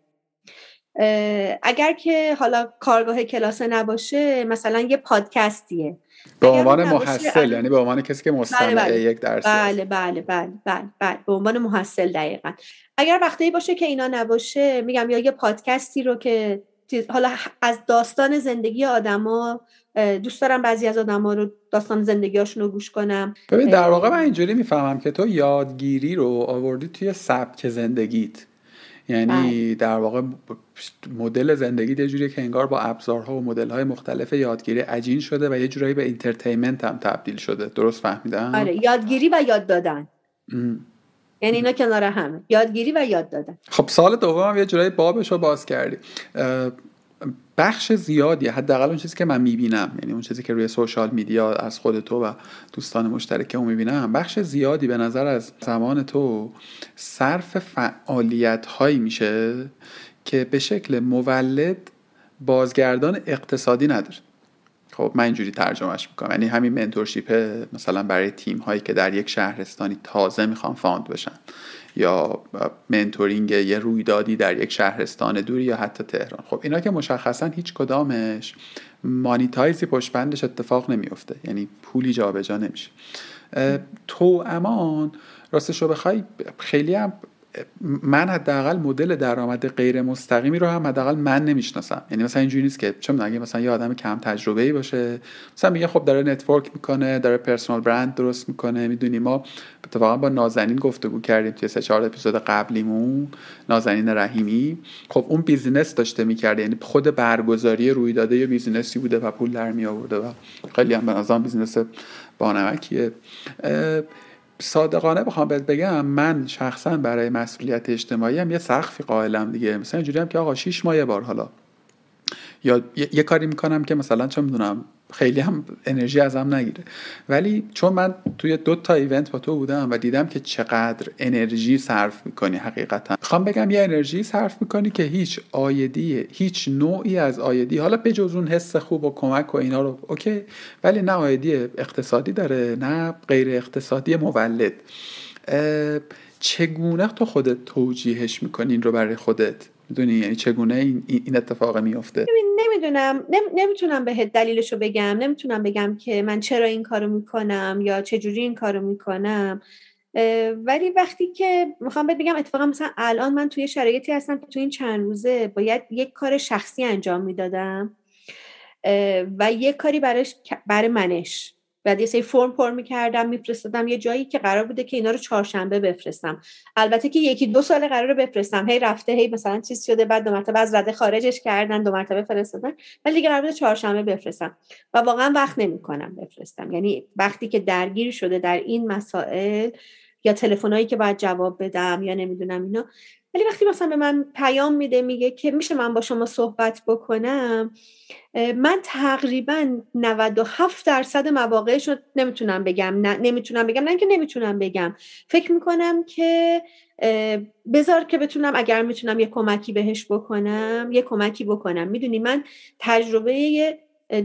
اگر که حالا کارگاه کلاس نباشه مثلا یه پادکستیه. به عنوان محصل یعنی به عنوان کسی که مستمع بله بله. یک درس بله بله بله بله بله. به عنوان محصل دقیقا. اگر وقتی باشه که اینا نباشه میگم یا یه پادکستی رو که حالا از داستان زندگی آدما دوست دارم بعضی از آدما رو داستان زندگیاشون رو گوش کنم. ببین در واقع من اینجوری می‌فهمم که تو یادگیری رو آوردی توی سبک زندگیت. یعنی بله. در واقع مدل زندگی یه جوریه که انگار با ابزارها و مدل مختلف یادگیری عجین شده و یه جورایی به entertainment هم تبدیل شده. درست فهمیدم؟ آره یادگیری و یاد دادن. یعنی اینا کنار همه. یادگیری و یاد دادن. خب سال دوم هم یه جورایی بابش رو باز کردی. بخش زیادی حداقل اون چیزی که من می‌بینم یعنی اون چیزی که روی social media از خود تو و دوستان مشترکمون می‌بینم بخش زیادی به نظر از زمان تو صرف فعالیت هایی میشه که به شکل مولد بازگردان اقتصادی نداره. خب من اینجوری ترجمهش می‌کنم. یعنی همین mentorship مثلا برای تیم هایی که در یک شهرستانی تازه می‌خوان fund بشن. یا mentoring یه رویدادی در یک شهرستان دوری یا حتی تهران. خب اینا که مشخصا هیچ کدامش monetize ی پشت بندش اتفاق نمیفته یعنی پولی جابجا نمیشه. تو امان راستش رو بخوای خیلی هم من حداقل مدل درآمد غیر مستقیمی رو هم حداقل من نمی‌شناسم. یعنی مثلا اینجوری نیست که چه اگه مثلا یه آدم کم تجربه ای باشه مثلا میگه خب داره network می‌کنه داره personal brand درست می‌کنه می‌دونی ما اتفاقا با نازنین گفتگو کردیم توی سه چهار اپیزود قبلیمون نازنین رحیمی. خب اون business داشته می‌کرده یعنی خود برگزاری رویداده یه business ی بوده و پول در می آورده و خیلی هم به نظرم business بانمکیه. صادقانه بخوام بهت بگم من شخصا برای مسئولیت اجتماعی هم یه سقفی قائلم دیگه. مثلا اینجوری هم که آقا 6 ماه بار حالا. یا یه, کاری می‌کنم که مثلا چه می‌دونم خیلی هم انرژی ازم نگیره. ولی چون من توی دو تا ایونت با تو بودم و دیدم که چقدر انرژی صرف می‌کنی حقیقتا. می‌خوام بگم یه انرژی صرف می‌کنی که هیچ آیدی هیچ نوعی از آیدی حالا بجز اون حس خوب و کمک و اینا رو اوکی ولی نه آیدی اقتصادی داره نه غیر اقتصادی مولد. چگونه تو خودت توجیهش می‌کنی این رو برای خودت؟ می‌دونی یعنی چگونه این, این اتفاق میافته؟ نمی‌دونم. نمی‌تونم به دلیلش رو بگم. نمی‌تونم بگم که من چرا این کارو می‌کنم یا چجوری این کارو می‌کنم. ولی وقتی که می‌خوام بهت بگم اتفاقا مثلا الان من توی شرایطی هستم که توی این چند روزه باید یک کار شخصی انجام می‌دادم و یک کاری برای منش. بعد یه سری فرم پر می‌کردم میفرستادم یه جایی که قرار بوده که اینا رو چهارشنبه بفرستم. البته که یکی دو سال قرار بفرستم. هی رفته هی مثلا چیز شده بعد دو مرتبه از رده خارجش کردن دو مرتبه فرستادن ولی دیگه قرار بوده چهارشنبه بفرستم. و واقعا وقت نمی‌کنم بفرستم. یعنی وقتی که درگیر شده در این مسائل یا تلفنایی که باید جواب بدم یا نمی‌دونم اینا ولی وقتی مثلا به من پیام میده میگه که میشه من با شما صحبت بکنم من تقریبا 97 درصد مواقعش رو نمی‌تونم بگم. نه نمی‌تونم بگم. نه که نمی‌تونم بگم. فکر می‌کنم که بذار که بتونم اگر می‌تونم یه کمکی بهش بکنم یه کمکی بکنم. می‌دونی من تجربه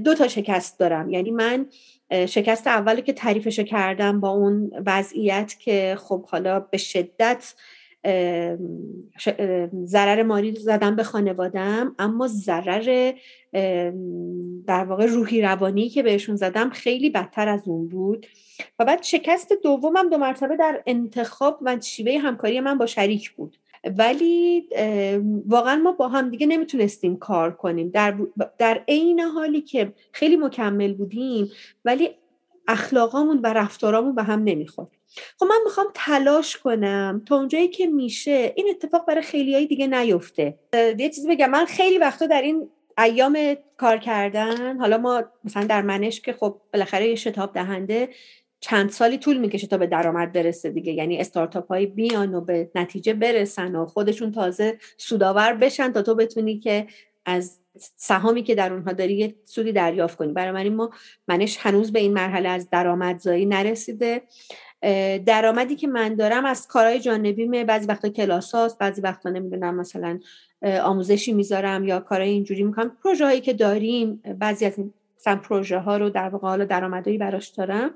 دو تا شکست دارم. یعنی من شکست اولی که تعریفش کردم با اون وضعیت که خب حالا به شدت ضرر مالی زدم به خانوادم اما ضرر در واقع روحی روانی که بهشون زدم خیلی بدتر از اون بود. و بعد شکست دومم دو مرتبه در انتخاب و شیوه همکاری من با شریک بود. ولی واقعا ما با هم دیگه نمی‌تونستیم کار کنیم. در, در عین حالی که خیلی مکمل بودیم ولی اخلاقامون و رفتارامون به هم نمی‌خورد. خب من می‌خوام تلاش کنم تا اونجایی که میشه این اتفاق برای خیلی های دیگه نیفته. یه چیزی بگم من خیلی وقتا در این ایام کار کردن حالا ما مثلا در منش که خب بالاخره یه شتاب دهنده چند سالی طول می‌کشه تا به درآمد برسه دیگه. یعنی استارتاپ های بیان و به نتیجه برسن و خودشون تازه سوداور بشن تا تو بتونی که از سهامی که در اونها داری یه سودی دریافت کنی. برای ما منش هنوز به این مرحله از درآمدزایی نرسیده. درآمدی که من دارم از کارهای جانبیمه. بعضی وقتا کلاس هاست بعضی وقتا نمی‌دونم مثلا آموزشی می‌ذارم یا کارهای اینجوری می‌کنم. پروژه هایی که داریم بعضی از این مثلا پروژه ها رو در واقع حالا درآمدی براش دارم.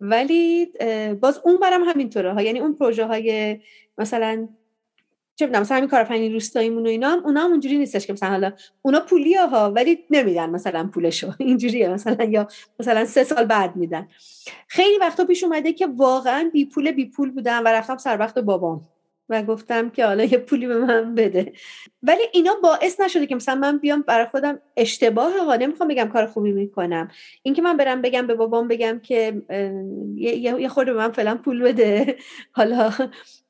ولی باز اون برم همینطوره یعنی اون پروژه های مثلا چه می‌دونم مثلا همین کارآفرینی روستاییمون و اینا هم اونا هم اونجوری نیستش که مثلا حالا اونا پولیه ها ولی نمیدن مثلا پولشو. اینجوریه مثلا یا مثلا سه سال بعد میدن. خیلی وقتا پیش اومده که واقعا بی پول بی پول بودم و رفتم سر وقت بابام. و گفتم که حالا یه پولی به من بده. ولی اینا باعث نشده که مثلا من بیام برای خودم اشتباه ها نمی‌خوام بگم کار خوبی می‌کنم. اینکه من برم بگم به بابام بگم که یه خورده به من فعلا پول بده. حالا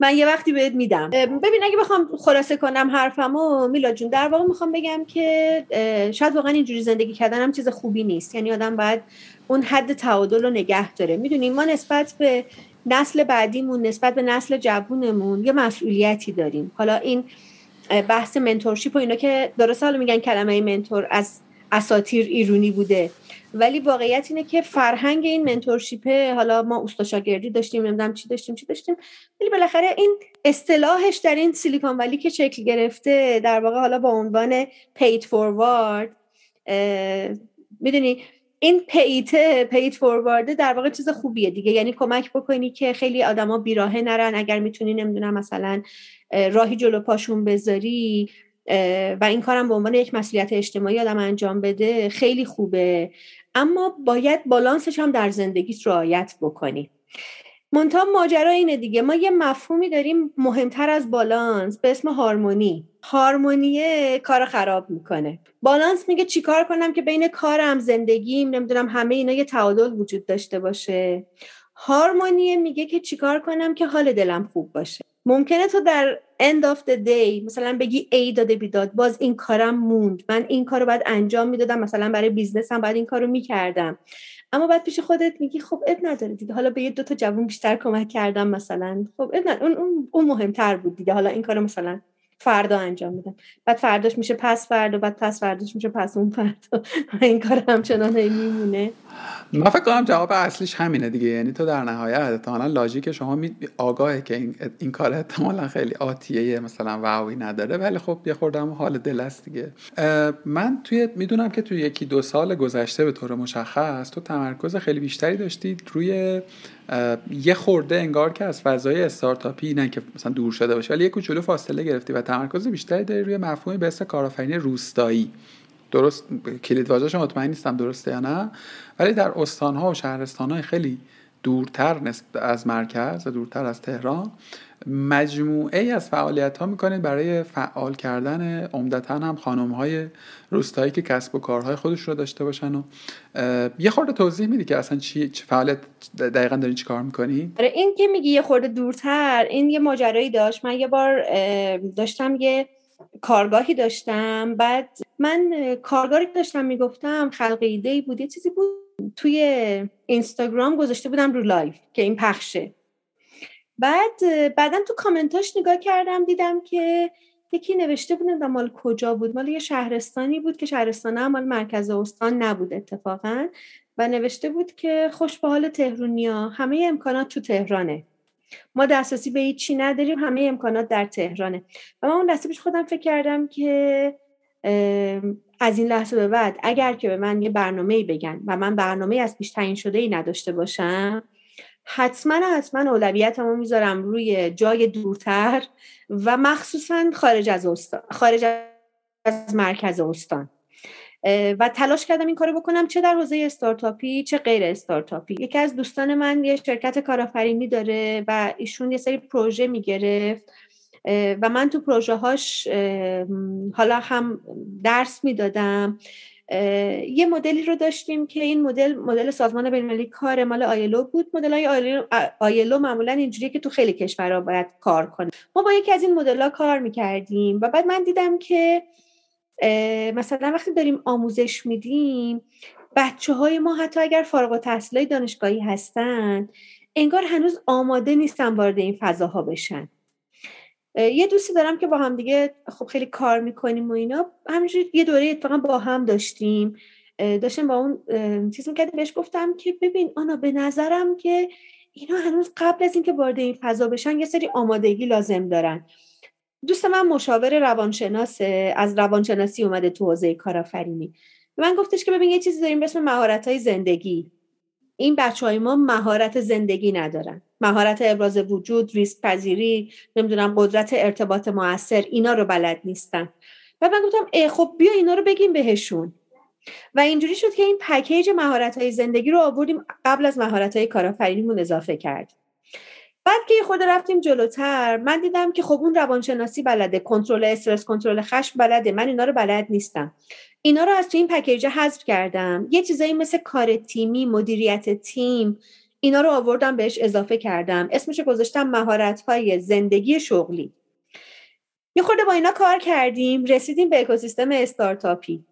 من یه وقتی بهت میدم. ببین اگه بخوام خلاصه کنم حرفمو میلا جون در واقع می‌خوام بگم که شاید واقعا اینجوری زندگی کردن هم چیز خوبی نیست. یعنی آدم باید اون حد تعادل رو نگه داره. می‌دونیم ما نسبت به نسل بعدیمون نسبت به نسل جوونمون یه مسئولیتی داریم. حالا این بحث منتورشیپ و اینا که درست حالا میگن کلمه منتور از اساتیر ایرونی بوده ولی واقعیت اینه که فرهنگ این منتورشیپه حالا ما اوستا شاگردی داشتیم نمی‌دونم چی داشتیم چی داشتیم ولی بالاخره این اصطلاحش در این سیلیکون ولی که شکل گرفته در واقع حالا با عنوان paid forward می‌دونی؟ این پیت پیت فوروارده در واقع چیز خوبیه دیگه. یعنی کمک بکنی که خیلی آدما بیراهه نرن. اگر می‌تونی نمی‌دونم مثلا راهی جلو پاشون بذاری و این کارم به عنوان یک مسئولیت اجتماعی آدم انجام بده خیلی خوبه. اما باید بالانسش هم در زندگیت رعایت بکنی. منتها ماجرا اینه دیگه. ما یه مفهومی داریم مهمتر از بالانس به اسم هارمونی. هارمونیه کار خراب می‌کنه. بالانس میگه چیکار کنم که بین کارم زندگیم نمی‌دونم همه اینا یه تعادل وجود داشته باشه. هارمونیه میگه که چیکار کنم که حال دلم خوب باشه. ممکنه تو در end of the day مثلا بگی ای داده بیداد باز این کارم موند. من این کارو باید انجام می‌دادم مثلا برای بیزنسم باید این کارو می‌کردم. اما بعد پیش خودت میگی خب اب نداره دیگه. حالا به یه دو تا جوون بیشتر کمک کردم مثلا. خب اب اون, اون, اون مهمتر بود دیگه. حالا این کارو مثلا فردا انجام میدم. بعد فرداش میشه پس فردا بعد پس فرداش میشه پس اون فردا. این کار همچنان میمونه. من فکر کنم جواب اصلیش همینه دیگه. یعنی تو در نهایت احتمالا لاجیک شما می آگاهه که این, این کار احتمالا خیلی آتیه مثلا واوی نداره. ولی خب یه خوردم حال دل است دیگه. من توی می‌دونم که توی یکی دو سال گذشته به طور مشخص تو تمرکز خیلی بیشتری داشتید روی یه خورده انگار که از فضای استارتاپی نه که مثلا دور شده باشه ولی یه کوچولو فاصله گرفتی و تمرکز بیشتری داری روی مفهومی به اسم کارآفرینی روستایی. درست کلید واژه‌ش مطمئن نیستم درسته یا نه ولی در استانها و شهرستانهای خیلی دورتر از مرکز و دورتر از تهران مجموعه ای از فعالیت ها می‌کنید برای فعال کردن عمدتا هم خانم های روستایی که کسب و کارهای خودش رو داشته باشن و یه خورده توضیح میدی که اصلا چی چه فعالیت دقیقا دارین چی کار می‌کنی؟ آره، این که میگی یه خورده دورتر این یه ماجرایی داشت من یه بار داشتم یه کارگاهی داشتم بعد من کارگاهی داشتم می‌گفتم خلق ایده بود یه چیزی بود توی اینستاگرام گذاشته بودم رو live که این پخشه. بعد بعدا تو کامنتاش نگاه کردم دیدم که یکی نوشته بود و مال کجا بود مال یه شهرستانی بود که شهرستان مال مرکز استان نبود اتفاقا. و نوشته بود که خوش به حال تهرونیا همه امکانات تو تهرانه. ما دسترسی به هیچی نداریم همه امکانات در تهرانه. و من اون لحظه پیش خودم فکر کردم که از این لحظه به بعد اگر که به من یه برنامه بگن و من برنامه از پیش تعیین شده ای نداشته باشم حتما حتما اولویتمو می‌ذارم روی جای دورتر و مخصوصا خارج از استان خارج از مرکز استان. و تلاش کردم این کارو بکنم چه در حوزه استارتاپی چه غیر استارتاپی. یکی از دوستان من یه شرکت کارآفرینی داره و ایشون یه سری پروژه می‌گرفت و من تو پروژه هاش حالا هم درس می‌دادم. یه مدلی رو داشتیم که این مدل مدل سازمان بینالمللی کار مال آیلو بود. مدل های آیلو, معمولا اینجوریه که تو خیلی کشورها باید کار کنه. ما با یکی از این مدل ها کار می‌کردیم و بعد من دیدم که مثلا وقتی داریم آموزش میدیم بچه های ما حتی اگر فارغ التحصیل دانشگاهی هستن انگار هنوز آماده نیستن وارد این فضاها بشن. یه دوستی دارم که با هم دیگه خب خیلی کار می‌کنیم و اینا. همینجوری یه دوره اتفاقا با هم داشتیم. داشتم با اون چیز می‌کردیم بهش گفتم که ببین آنا به نظرم که اینا هنوز قبل از اینکه وارد این فضا بشن یه سری آمادگی لازم دارن. دوست من مشاور روانشناسه از روانشناسی اومده تو حوزه کارآفرینی. من گفتش که ببین یه چیزی داریم به اسم مهارت های زندگی. این بچه های ما مهارت زندگی ندارن. مهارت ابراز وجود ریسک پذیری نمی‌دونم قدرت ارتباط موثر اینا رو بلد نیستن. و من گفتم ای خب بیا اینا رو بگیم بهشون. و اینجوری شد که این پکیج مهارت های زندگی رو آوردیم قبل از مهارت های کارآفرینیمون اضافه کرد بعد که خود رفتیم جلوتر من دیدم که خب اون روانشناسی بلده کنترل استرس کنترل خشم بلده من اینا رو بلد نیستم. اینا رو از تو این پکیج حذف کردم. یه چیزایی مثل کار تیمی مدیریت تیم اینا رو آوردم بهش اضافه کردم. اسمش گذاشتم مهارت های زندگی شغلی. یه خورده با اینا کار کردیم رسیدیم به اکوسیستم استارتاپی.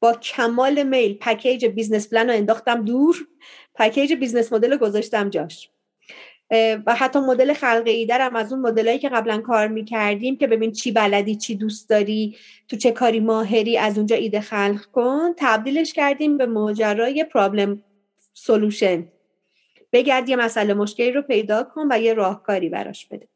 با کمال میل پکیج business plan رو انداختم دور پکیج business model رو گذاشتم جاش. و حتی مدل خلق ایده هم از اون مدلایی که قبلا کار می‌کردیم که ببین چی بلدی چی دوست داری تو چه کاری ماهری از اونجا ایده خلق کن. تبدیلش کردیم به ماجرای problem solution بگرد یه مسئله مشکلی رو پیدا کن و یه راهکاری براش بده.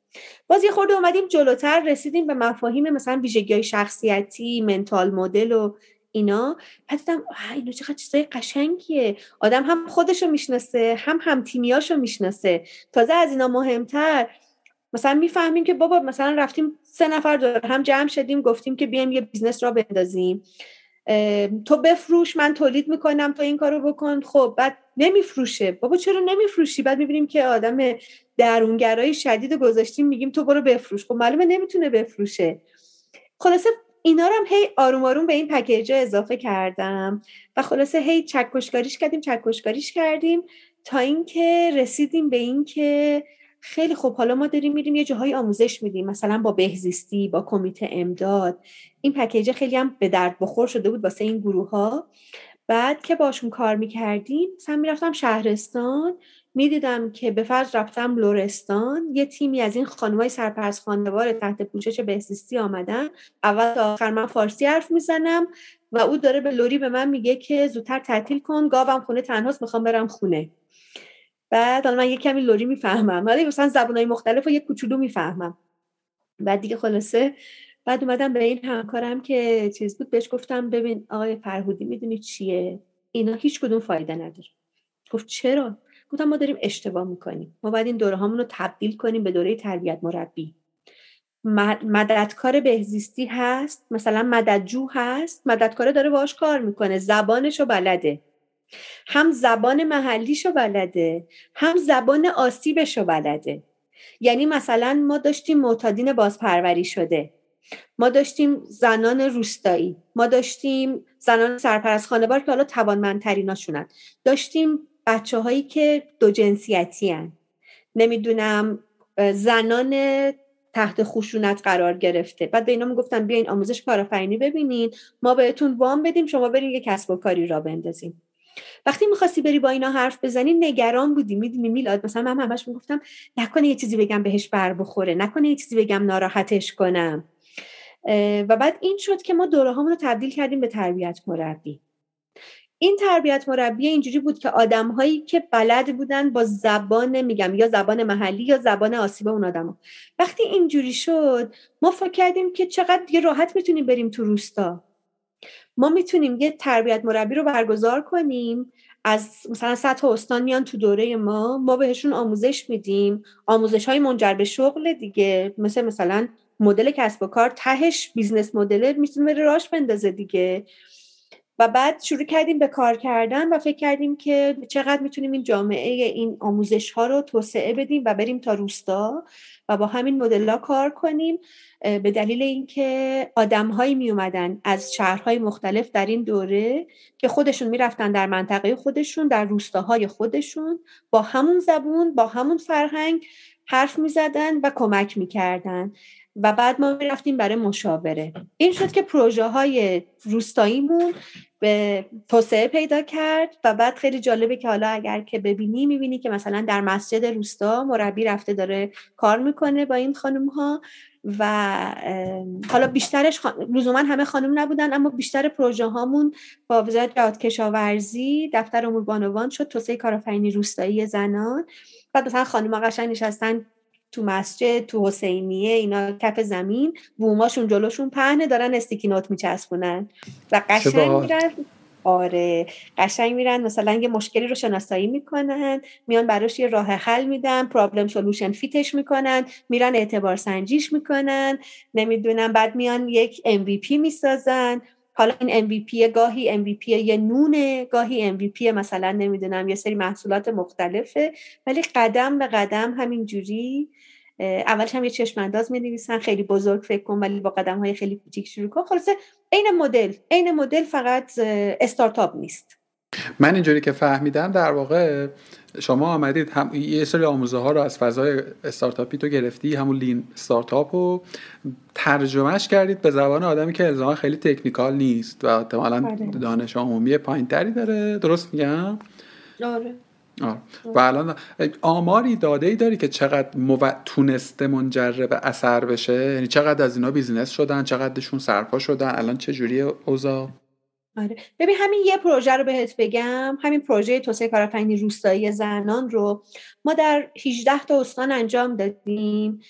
باز یه خورده اومدیم جلوتر رسیدیم به مفاهیم مثلا ویژگی های شخصیتی mental model و اینا بعد دیدم اینو چقدر چیزای قشنگیه. آدم هم خودشو می‌شناسه هم هم تیمیاشو می‌شناسه. تازه از اینا مهمتر مثلا می‌فهمیم که بابا مثلا رفتیم سه نفر دور هم جمع شدیم گفتیم که بیایم یه business راه بندازیم. تو بفروش من تولید می‌کنم تو این کارو بکن. خب بعد نمیفروشه. بابا چرا نمیفروشی؟ بعد می‌بینیم که آدم درونگرای شدید گذاشتیم میگیم تو برو بفروش. خب معلومه نمی‌تونه بفروشه. خلاصه اینا رو هم هی آروم آروم به این پکیج اضافه کردم و خلاصه هی چکشکاریش کردیم چکشکاریش کردیم تا اینکه رسیدیم به اینکه خیلی خوب حالا ما داریم میریم یه جاهای آموزش میدیم مثلا با بهزیستی با کمیته امداد. این پکیج خیلی هم به درد بخور شده بود واسه این گروه ها بعد که باشون کار می‌کردیم مثلا می‌رفتم شهرستان می‌دیدم که به فرض رفتم لورستان یه تیمی از این خانمای سرپرست خانوار تحت پوشش بهزیستی آمدن. اول تا آخر من فارسی حرف می‌زنم و او داره به لوری به من میگه که زودتر تعطیل کن گاوم خونه تنهاست می‌خوام برم خونه. بعد حالا من یه کمی لوری می‌فهمم ولی مثلا زبانهای مختلف و یه کوچولو می‌فهمم. بعد دیگه خلاصه بعد اومدم به این همکارم که چیز بود بهش گفتم ببین آقای فرهودی می‌دونی چیه؟ اینا هیچ کدوم فایده نداره. گفت چرا؟ گفتم ما داریم اشتباه می‌کنیم. ما باید این دوره رو تبدیل کنیم به دوره تربیت مربی. مددکار بهزیستی هست مثلا مددجو هست مددکاره داره باهاش کار می‌کنه. زبانشو بلده. هم زبان محلیشو بلده هم زبان آسیبشو بلده. یعنی مثلا ما داشتیم معتادین بازپروری شده. ما داشتیم زنان روستایی ما داشتیم زنان سرپرست خانوار که حالا توانمندتریناشونن. داشتیم بچه هایی که دو جنسیتی هن. نمی‌دونم زنان تحت خشونت قرار گرفته. بعد به اینا می‌گفتن بیاین آموزش کارآفرینی ببینین ما بهتون وام بدیم شما برین یه کسب و کاری را بندازیم وقتی می‌خواستی بری با اینا حرف بزنی نگران بودی. می‌دونی میلاد مثلا من همش می‌گفتم نکنه یه چیزی بگم بهش بر بخوره نکنه یه چیزی بگم ناراحتش کنم. و بعد این شد که ما دوره رو تبدیل کردیم به تربیت مربی. این تربیت مربی اینجوری بود که آدم هایی که بلد بودن با زبان میگم یا زبان محلی یا زبان آسیب اون آدم وقتی اینجوری شد ما فکر کردیم که چقدر یه راحت می‌تونیم بریم تو روستا. ما می‌تونیم یه تربیت مربی رو برگزار کنیم. از مثلا سطح استان میان تو دوره ما ما بهشون آموزش میدیم. آموزش های منجر به شغل دیگه مثل مثلا مدل کسب و کار تهش business model می‌تونه بره راش بندازه دیگه. و بعد شروع کردیم به کار کردن و فکر کردیم که چقدر می‌تونیم این جامعه این آموزش ها رو توسعه بدیم و بریم تا روستا و با همین مدل ها کار کنیم. به دلیل اینکه آدمهایی می اومدن از شهرهای مختلف در این دوره که خودشون می‌رفتن در منطقه خودشون در روستاهای خودشون با همون زبون با همون فرهنگ حرف می زدن و کمک می‌کردن. و بعد ما می‌رفتیم برای مشاوره. این شد که پروژه های روستاییمون به توسعه پیدا کرد و بعد خیلی جالبه که حالا اگر که ببینی می‌بینی که مثلا در مسجد روستا مربی رفته داره کار می‌کنه با این خانم ها و حالا بیشترش لزوما همه خانم نبودن اما بیشتر پروژه هامون با وزارت جهاد کشاورزی دفتر امور بانوان شد توسعه کارآفرینی روستایی زنان. بعد مثلا خانم ها قشنگ نشستن تو مسجد تو حسینیه اینا کف زمین بوماشون جلوشون پهنه دارن استیکی نوت میچسبونن. و قشنگ میرن. آره. قشنگ میرن. مثلا یه مشکلی رو شناسایی می‌کنن. میان براش یه راه حل میدن. پرابلم سولوشن فیتش می‌کنن. میرن اعتبار سنجیش می‌کنن. نمی‌دونم. بعد میان یک MVP می‌سازن. حالا این MVP گاهی MVP یه نونه گاهی MVP مثلا نمی‌دونم یه سری محصولات مختلفه. ولی قدم به قدم همین جوری اولش هم یه چشم انداز می نویسن خیلی بزرگ فکر کن ولی با قدم های خیلی کوچیک شروع کن. خلاصه عین مدل عین مدل فقط استارتاپ نیست. من اینجوری که فهمیدم در واقع شما آمدید هم یه سری آموزه ها رو از فضای استارتاپی تو گرفتی همون lean startup رو ترجمهش کردید به زبان آدمی که الزاما خیلی technical نیست و احتمالا بله. دانش عمومی پایین تری داره. درست میگم؟ آره. آه. و الان آماری داده ای داری که چقدر مو... تونسته منجر به اثر بشه؟ یعنی چقدر از اینا business شدن؟ چقدرشون سرپا شدن؟ الان چه جوری اوضاع؟ آره. ببین همین یه پروژه رو بهت بگم. همین پروژه توسعه کارآفرینی روستایی زنان رو ما در 18 تا استان انجام دادیم.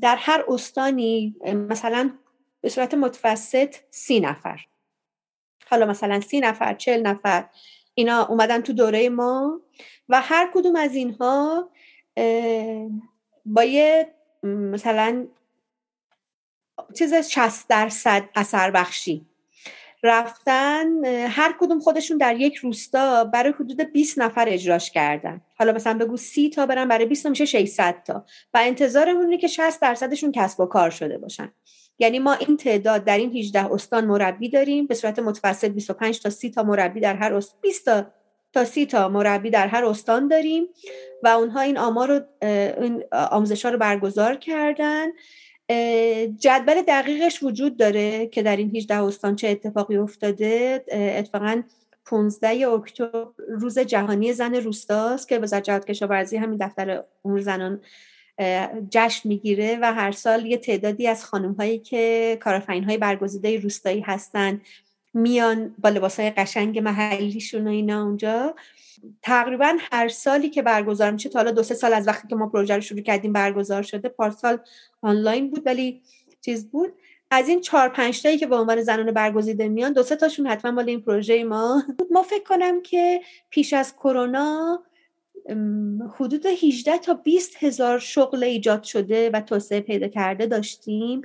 در هر استانی مثلا به صورت متوسط سی نفر. حالا مثلا سی نفر چل نفر اینا اومدن تو دوره ما و هر کدوم از اینها با یه مثلا چیز 60 درصد اثر بخشی. رفتن هر کدوم خودشون در یک روستا برای حدود 20 نفر اجراش کردن. حالا مثلا بگو 30 تا برن برای 20 تا میشه 600 تا. و انتظارمون اینه که 60 درصدشون کسب و کار شده باشن. یعنی ما این تعداد در این 18 استان مربی داریم. به صورت متوسط 25 تا 30 تا مربی در هر استان 20 تا تا 30 تا مربی در هر استان داریم. و اونها این آمار رو این آموزش ها رو برگزار کردن. جدول دقیقش وجود داره که در این 18 استان چه اتفاقی افتاده. اتفاقا 15 اکتبر روز جهانی زن روستاست که وزارت جهاد کشاورزی همین دفتر امور زنان جشن می‌گیره و هر سال یه تعدادی از خانم هایی که کارافین های برگزیده روستایی هستن میان با لباس های قشنگ محلیشون و اینا اونجا. تقریبا هر سالی که برگزار میشه تا حالا دو سه سال از وقتی که ما پروژه رو شروع کردیم برگزار شده پارسال آنلاین بود ولی چیز بود. از این چهار پنج تایی که به عنوان زنان برگزیده میان دو سه تاشون حتما مال این پروژه ما ما فکر کنم که پیش از کرونا حدود 18 تا 20 هزار شغل ایجاد شده و توسعه پیدا کرده داشتیم.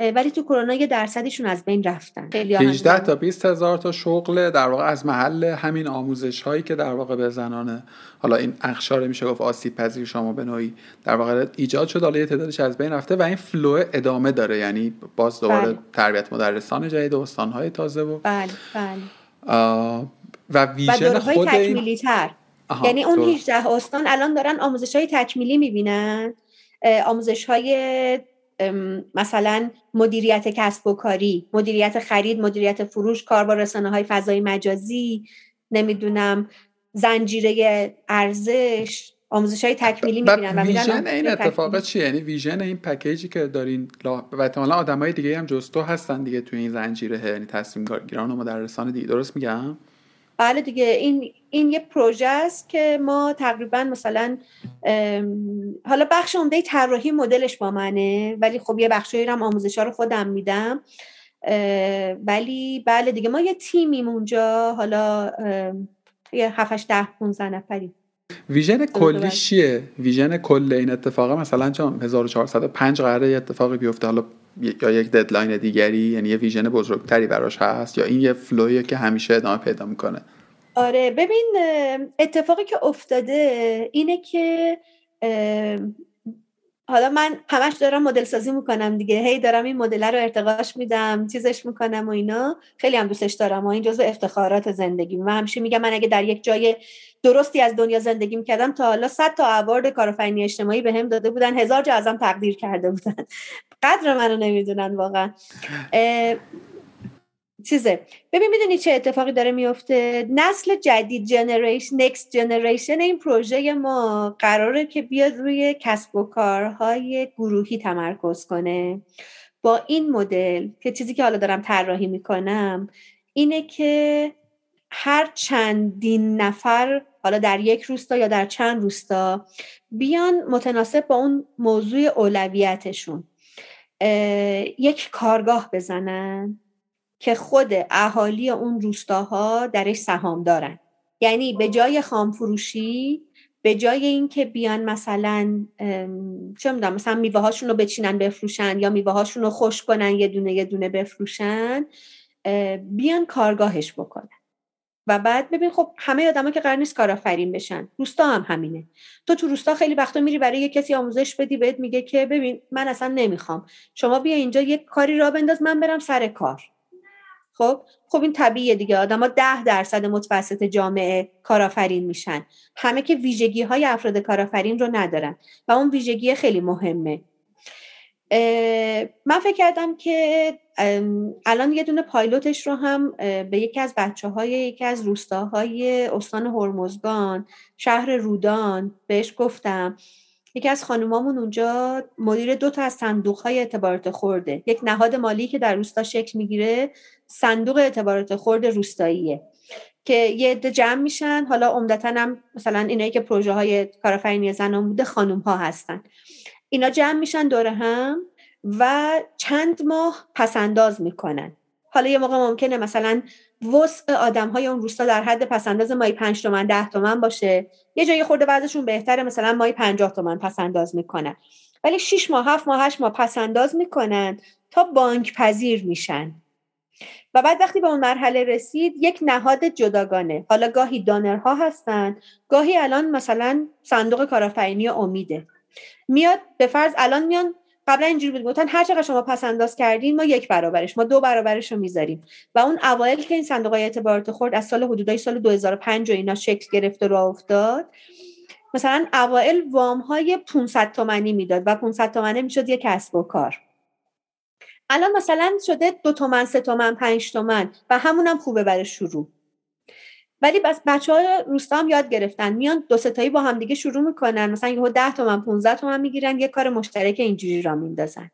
ولی تو کرونا یه درصدشون از بین رفتن. 18 تا 20 هزار تا شغل در واقع از محل همین آموزش هایی که در واقع به زنانه حالا این اخشار میشه گفت آسیب پذیر شما به نوعی در واقع ایجاد شد حالا یه تعدادش از بین رفته و این فلو ادامه داره. یعنی باز دوباره بله. تربیت مدرسان جدید و استان های تازه و بله بله. و ویژن خود این... یعنی اون 18 استان الان دارن آموزش های تکمیلی می‌بینن. آموزش های مثلا مدیریت کسب و کاری مدیریت خرید مدیریت فروش کار با رسانه های فضای مجازی نمی‌دونم زنجیره ارزش آموزش های تکمیلی می‌بینن و ویژن این اتفاق چیه؟ یعنی ویژن این پکیجی که دارین و احتمالا آدم های دیگه هم جستو هستن دیگه توی این زنجیره یعنی تصمیم گیران و مدرسان دیگه. درست میگم؟ بله دیگه این این یه پروژه است که ما تقریبا مثلا حالا بخش عمده طراحی مدلش با منه ولی خب یه بخشی هم آموزش ها رو خودم میدم. ولی بله دیگه ما یه تیمیم اونجا حالا یه 7 8 10 15 نفری vision کلی چیه؟ vision کل این اتفاقه مثلا چون 1405 قراره اتفاقی بیفته. حالا یا یک deadline دیگری یعنی یه vision بزرگتری براش هست یا این یه flow یه که همیشه ادامه پیدا می‌کنه. آره ببین اتفاقی که افتاده اینه که حالا من همش دارم مدل سازی می‌کنم دیگه. هی دارم این مدل رو ارتقاش میدم چیزش می‌کنم و اینا. خیلی هم دوستش دارم و این جزو افتخارات زندگی. من همیشه میگم من اگه در یک جای درستی از دنیا زندگی می‌کردم تا حالا صد تا اوارد کارآفرینی اجتماعی به هم داده بودن هزار جا ازم تقدیر کرده بودن. قدر منو نمی‌دونن واقعا. چیزه. ببین می‌دونی چه اتفاقی داره میفته نسل جدید جنریشن نکست جنریشن این پروژه ما قراره که بیاد روی کسب و کارهای گروهی تمرکز کنه. با این مدل که چیزی که حالا دارم طراحی می‌کنم اینه که هر چندین نفر حالا در یک روستا یا در چند روستا بیان متناسب با اون موضوع اولویتشون. یک کارگاه بزنن که خود اهالی اون روستاها درش سهام دارن. یعنی به جای خامفروشی به جای اینکه بیان مثلا چه می‌دونم مثلا میوه هاشون رو بچینن بفروشن یا میوه هاشون رو خوش کنن یه دونه یه دونه بفروشن بیان کارگاهش بکنن. و بعد ببین خب همه آدما که قرار نیست کارآفرین بشن. روستا هم همینه. تو تو روستا خیلی وقتا میری برای یه کسی آموزش بدی بهت میگه که ببین من اصلا نمی‌خوام. شما بیا اینجا یه کاری را بنداز من برم سر کار. خب؟ خب این طبیعیه دیگه. آدما ده درصد متوسط جامعه کارآفرین میشن. همه که ویژگی های افراد کارآفرین رو ندارن. و اون ویژگی خیلی مهمه. من فکر کردم که الان یه دونه پایلوتش رو هم به یکی از بچه های یکی از روستاهای استان هرمزگان شهر رودان بهش گفتم. یکی از خانومامون اونجا مدیر دو تا از صندوق های اعتبارات خورده یک نهاد مالی که در روستا شکل می‌گیره صندوق اعتبارات خورد روستاییه که یه عده جمع میشن. حالا عمدتا هم مثلا اینایی که پروژه های کارآفرینی زنان بوده خانوم ها هستن. اینا جمع میشن دور هم و چند ماه پسنداز می‌کنن. حالا یه موقع ممکنه مثلا وسع آدم های اون روستا در حد پسنداز مایی پنج تومن ده تومن باشه. یه جایی خورده بعضشون بهتره مثلا مایی پنجاه تومن پسنداز می‌کنن. ولی شیش ماه هفت ماه هشت ماه پسنداز می‌کنن تا بانک پذیر میشن. و بعد وقتی به اون مرحله رسید یک نهاد جداگانه. حالا گاهی دانرها هستن گاهی الان مثلا صندوق کارآفرینی امیده. میاد به فرض الان میان قبلا اینجوری بود گفتن هر چقدر شما پس انداز کردین ما یک برابرش ما دو برابرش رو می‌ذاریم. و اون اوایل که این صندوق های اعتبارات خورد از سال حدودای سال 2005 و اینا شکل گرفت و افتاد. مثلا اوایل وام های 500 تومنی می‌داد و 500 تومنه می‌شد یک کسب و کار. الان مثلا شده دو تومن سه تومن پنج تومن و همونم خوبه برای شروع. ولی بس بچه های روستا هم یاد گرفتن. میان دو ستایی با هم دیگه شروع می‌کنن. مثلا یهو 10 تومن 15 تومن می‌گیرن یه کار مشترک اینجوری را میندازن.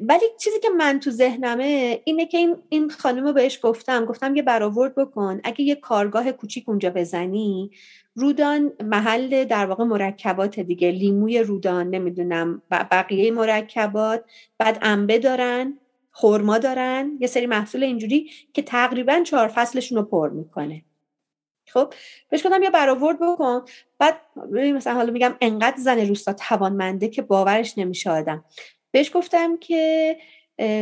ولی چیزی که من تو ذهنمه اینه که این این خانم رو بهش گفتم. گفتم یه برآورد بکن. اگه یه کارگاه کوچیک اونجا بزنی رودان محل در واقع مرکبات دیگه. لیموی رودان نمی‌دونم بقیه مرکبات بعد انبه دارن. خورما دارن. یه سری محصول اینجوری که تقریبا چهار فصلشون رو پر می‌کنه. خب بهش گفتم یا برآورد بکن. بعد مثلا حالا میگم انقدر زن روستا توانمنده که باورش نمیشه آدم. بهش گفتم که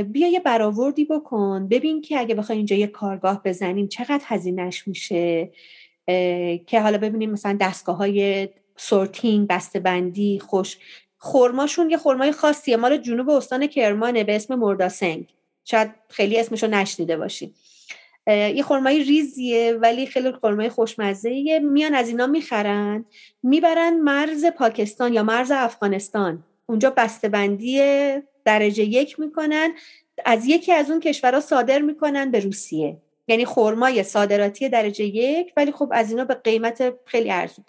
بیا یه برآوردی بکن. ببین که اگه بخوای اینجا یه کارگاه بزنیم چقدر هزینهش میشه. که حالا ببینیم مثلا دستگاه های سورتینگ بندی خوش خرماشون یه خرمای خاصیه. مال جنوب استان کرمانه به اسم مرداسنگ. شاید خیلی اسمشو نشنیده باشی. یه خرمای ریزیه ولی خیلی خرمای خوشمزه میان از اینا می‌خرن. می‌برن مرز پاکستان یا مرز افغانستان. اونجا بندی درجه یک می‌کنن. از یکی از اون کشورها صادر می‌کنن به روسیه. یعنی خرمای صادراتی درجه یک ولی خب از اینا به قیمت خیلی ارزون.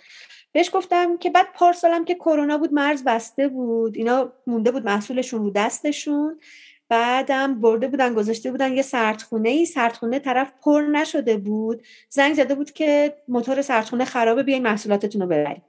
بهش گفتم که بعد پارسالم که کرونا بود مرز بسته بود اینا مونده بود محصولشون رو دستشون. بعدم برده بودن گذاشته بودن یه سردخونه ای سردخونه طرف پر نشده بود. زنگ زده بود که موتور سردخونه خرابه بیاین محصولاتتون رو ببرید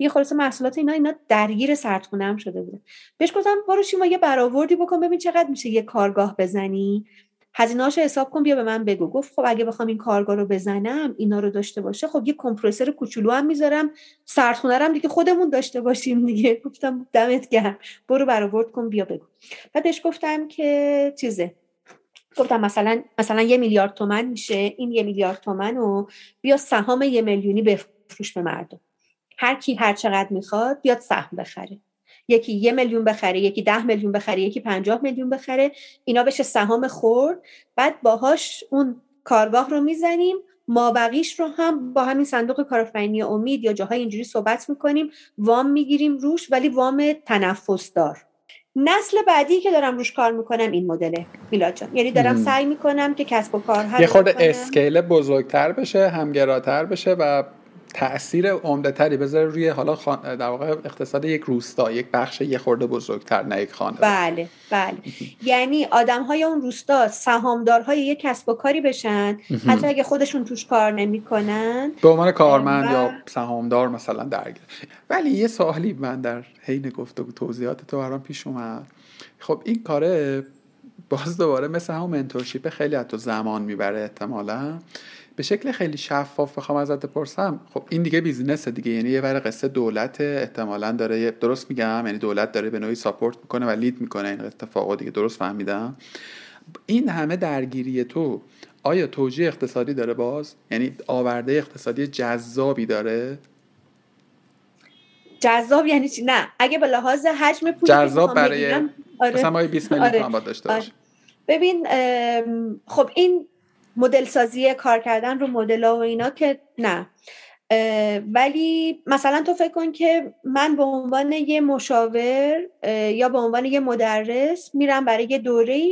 یه خلاصه محصولات اینا اینا درگیر سردخونه هم شده بوده. بهش گفتم برو شیما یه برآوردی بکن ببین چقدر میشه یه کارگاه بزنی. هزینه‌هاش حساب کن بیا به من بگو. گفت خب اگه بخوام این کارگاه رو بزنم اینا رو داشته باشه. خب یه کمپرسور کوچولو هم می‌ذارم. سردخونه هم دیگه خودمون داشته باشیم دیگه. گفتم دمت گرم. برو برآورد کن بیا بگو. بعدش گفتم که چیزه. گفتم مثلا مثلا یه میلیارد تومن میشه. این یه میلیارد تومن و بیا سهام یه میلیونی بفروش به مردم. هر کی هر چقدر می‌خواد بیاد سهم بخره. یکی یه میلیون بخره یکی ده میلیون بخره یکی پنجاه میلیون بخره اینا بشه سهام خورد بعد باهاش اون کارگاه رو می‌زنیم ما بقیش رو هم با همین صندوق کارآفرینی امید یا جاهای اینجوری صحبت می‌کنیم وام می‌گیریم روش ولی وام تنفس دار نسل بعدی که دارم روش کار می‌کنم این مدله. میلاد جان یعنی دارم سعی می‌کنم که کسب و کار یه خورده اسکیل بزرگتر بشه همگراتر بشه و تاثیر عمده تری بذاره روی حالا در واقع اقتصاد یک روستا یک بخش یه خورده بزرگتر نه یک خانه بله بله. یعنی آدم های اون روستا سهامدارهای یک کسب و کاری بشن حتی اگه خودشون توش کار نمی‌کنن. به عنوان کارمند یا سهامدار مثلا درگیر. ولی یه سوالی من در حین گفتگو توضیحات تو برام پیش اومد. خب این کاره باز دوباره مثل همون mentorship خیلی حتی زمان می‌بره احتمالا. به شکل خیلی شفاف بخوام ازت بپرسم خب این دیگه business دیگه یعنی یه بر قصه دولت احتمالا داره درست میگم؟ یعنی دولت داره به نوعی support می‌کنه و lead می‌کنه این اتفاقا دیگه درست فهمیدم؟ این همه درگیری تو آیا توجیه اقتصادی داره باز؟ یعنی آورده اقتصادی جذابی داره؟ جذاب یعنی چی؟ نه. اگه به لحاظ حجم پولی جذاب برای آره. مثلا 20 میلیون آره. داشته آره. ببین خب این مدل سازی کار کردن رو مدل و اینا که نه. ولی مثلا تو فکر کن که من به عنوان یه مشاور یا به عنوان یه مدرس میرم برای یه دوره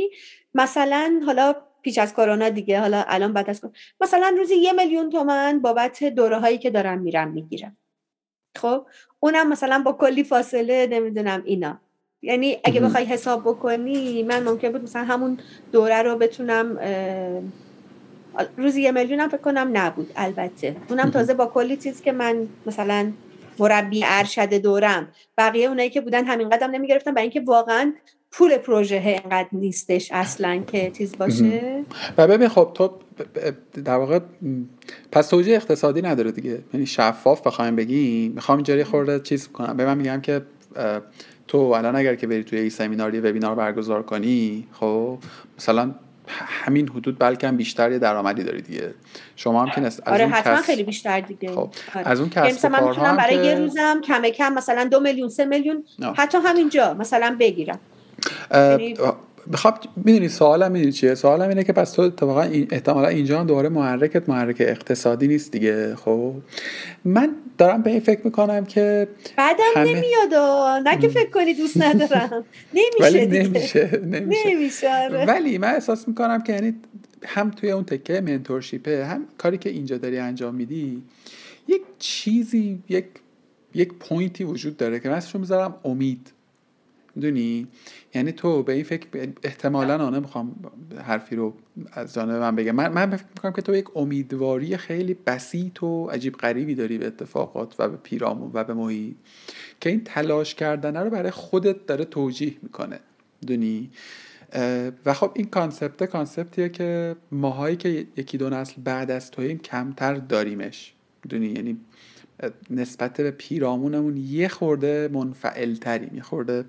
مثلا حالا پیش از کرونا دیگه حالا الان بعد از مثلا روزی یه میلیون تومن بابت دوره هایی که دارم میرم می‌گیرم. خب؟ اونم مثلا با کلی فاصله نمی‌دونم اینا. یعنی اگه بخوای حساب بکنی من ممکن بود مثلا همون دوره رو بتونم روزی یه میلیون هم فکر کنم نبود البته. اونم تازه با کلی چیز که من مثلا مربی ارشد دورم بقیه اونایی که بودن همین قدم نمی‌گرفتن برای اینکه واقعا پول پروژه انقدر نیستش اصلا که چیز باشه. و ببین خب تو در واقع پس توجیه اقتصادی نداره دیگه. یعنی شفاف بخوایم بگیم می‌خوام اینجوری خورده چیز کنم. به من میگم که تو الان اگر که بری توی این سمینار یه وبینار برگزار کنی خب مثلا همین حدود بلکه هم بیشتر یه درآمدی داری دیگه. شما هم که نست آره حتما خیلی بیشتر دیگه. خب آره. از اون کسب یعنی من می‌تونم برای یه روزم کم کم مثلا دو میلیون سه میلیون حتی همینجا مثلا بگیرم. بخواب می‌دونی سوالم می‌دونی چیه؟ سوالم اینه که پس تو اتفاقا احتمالا اینجا هم دوباره محرکت محرک اقتصادی نیست دیگه خب؟ من دارم به این فکر می‌کنم که بعدم همه... نمیاد نه که فکر کنی دوست ندارم. نمیشه ولی نمیشه نمیشه, نمیشه. آره. ولی من احساس می‌کنم که یعنی هم توی اون تکه منتورشیپه هم کاری که اینجا داری انجام میدی یک چیزی یک یک پوینتی وجود داره که من اسمشو می‌ذارم امید. می‌دونی؟ یعنی تو به این فکر احتمالا آنه می‌خوام حرفی رو از جانب من بگم. من من فکر می‌کنم که تو یک امیدواری خیلی بسیط و عجیب غریبی داری به اتفاقات و به پیرامون و به محیط که این تلاش کردن رو برای خودت داره توجیه می‌کنه. دونی و خب این concept concept یه که ماهایی که یکی دو نسل بعد از تویم کمتر داریمش. دونی یعنی نسبت به پیرامونمون یه خورده منفعل تریم یه خورده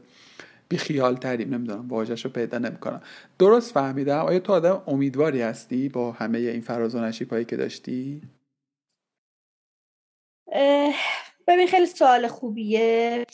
بی‌خیال تریم نمی‌دونم واژهش رو پیدا نمی‌کنم. درست فهمیدم؟ آیا تو آدم امیدواری هستی با همه این فراز و نشیب که داشتی؟ ببین خیلی سوال خوبیه.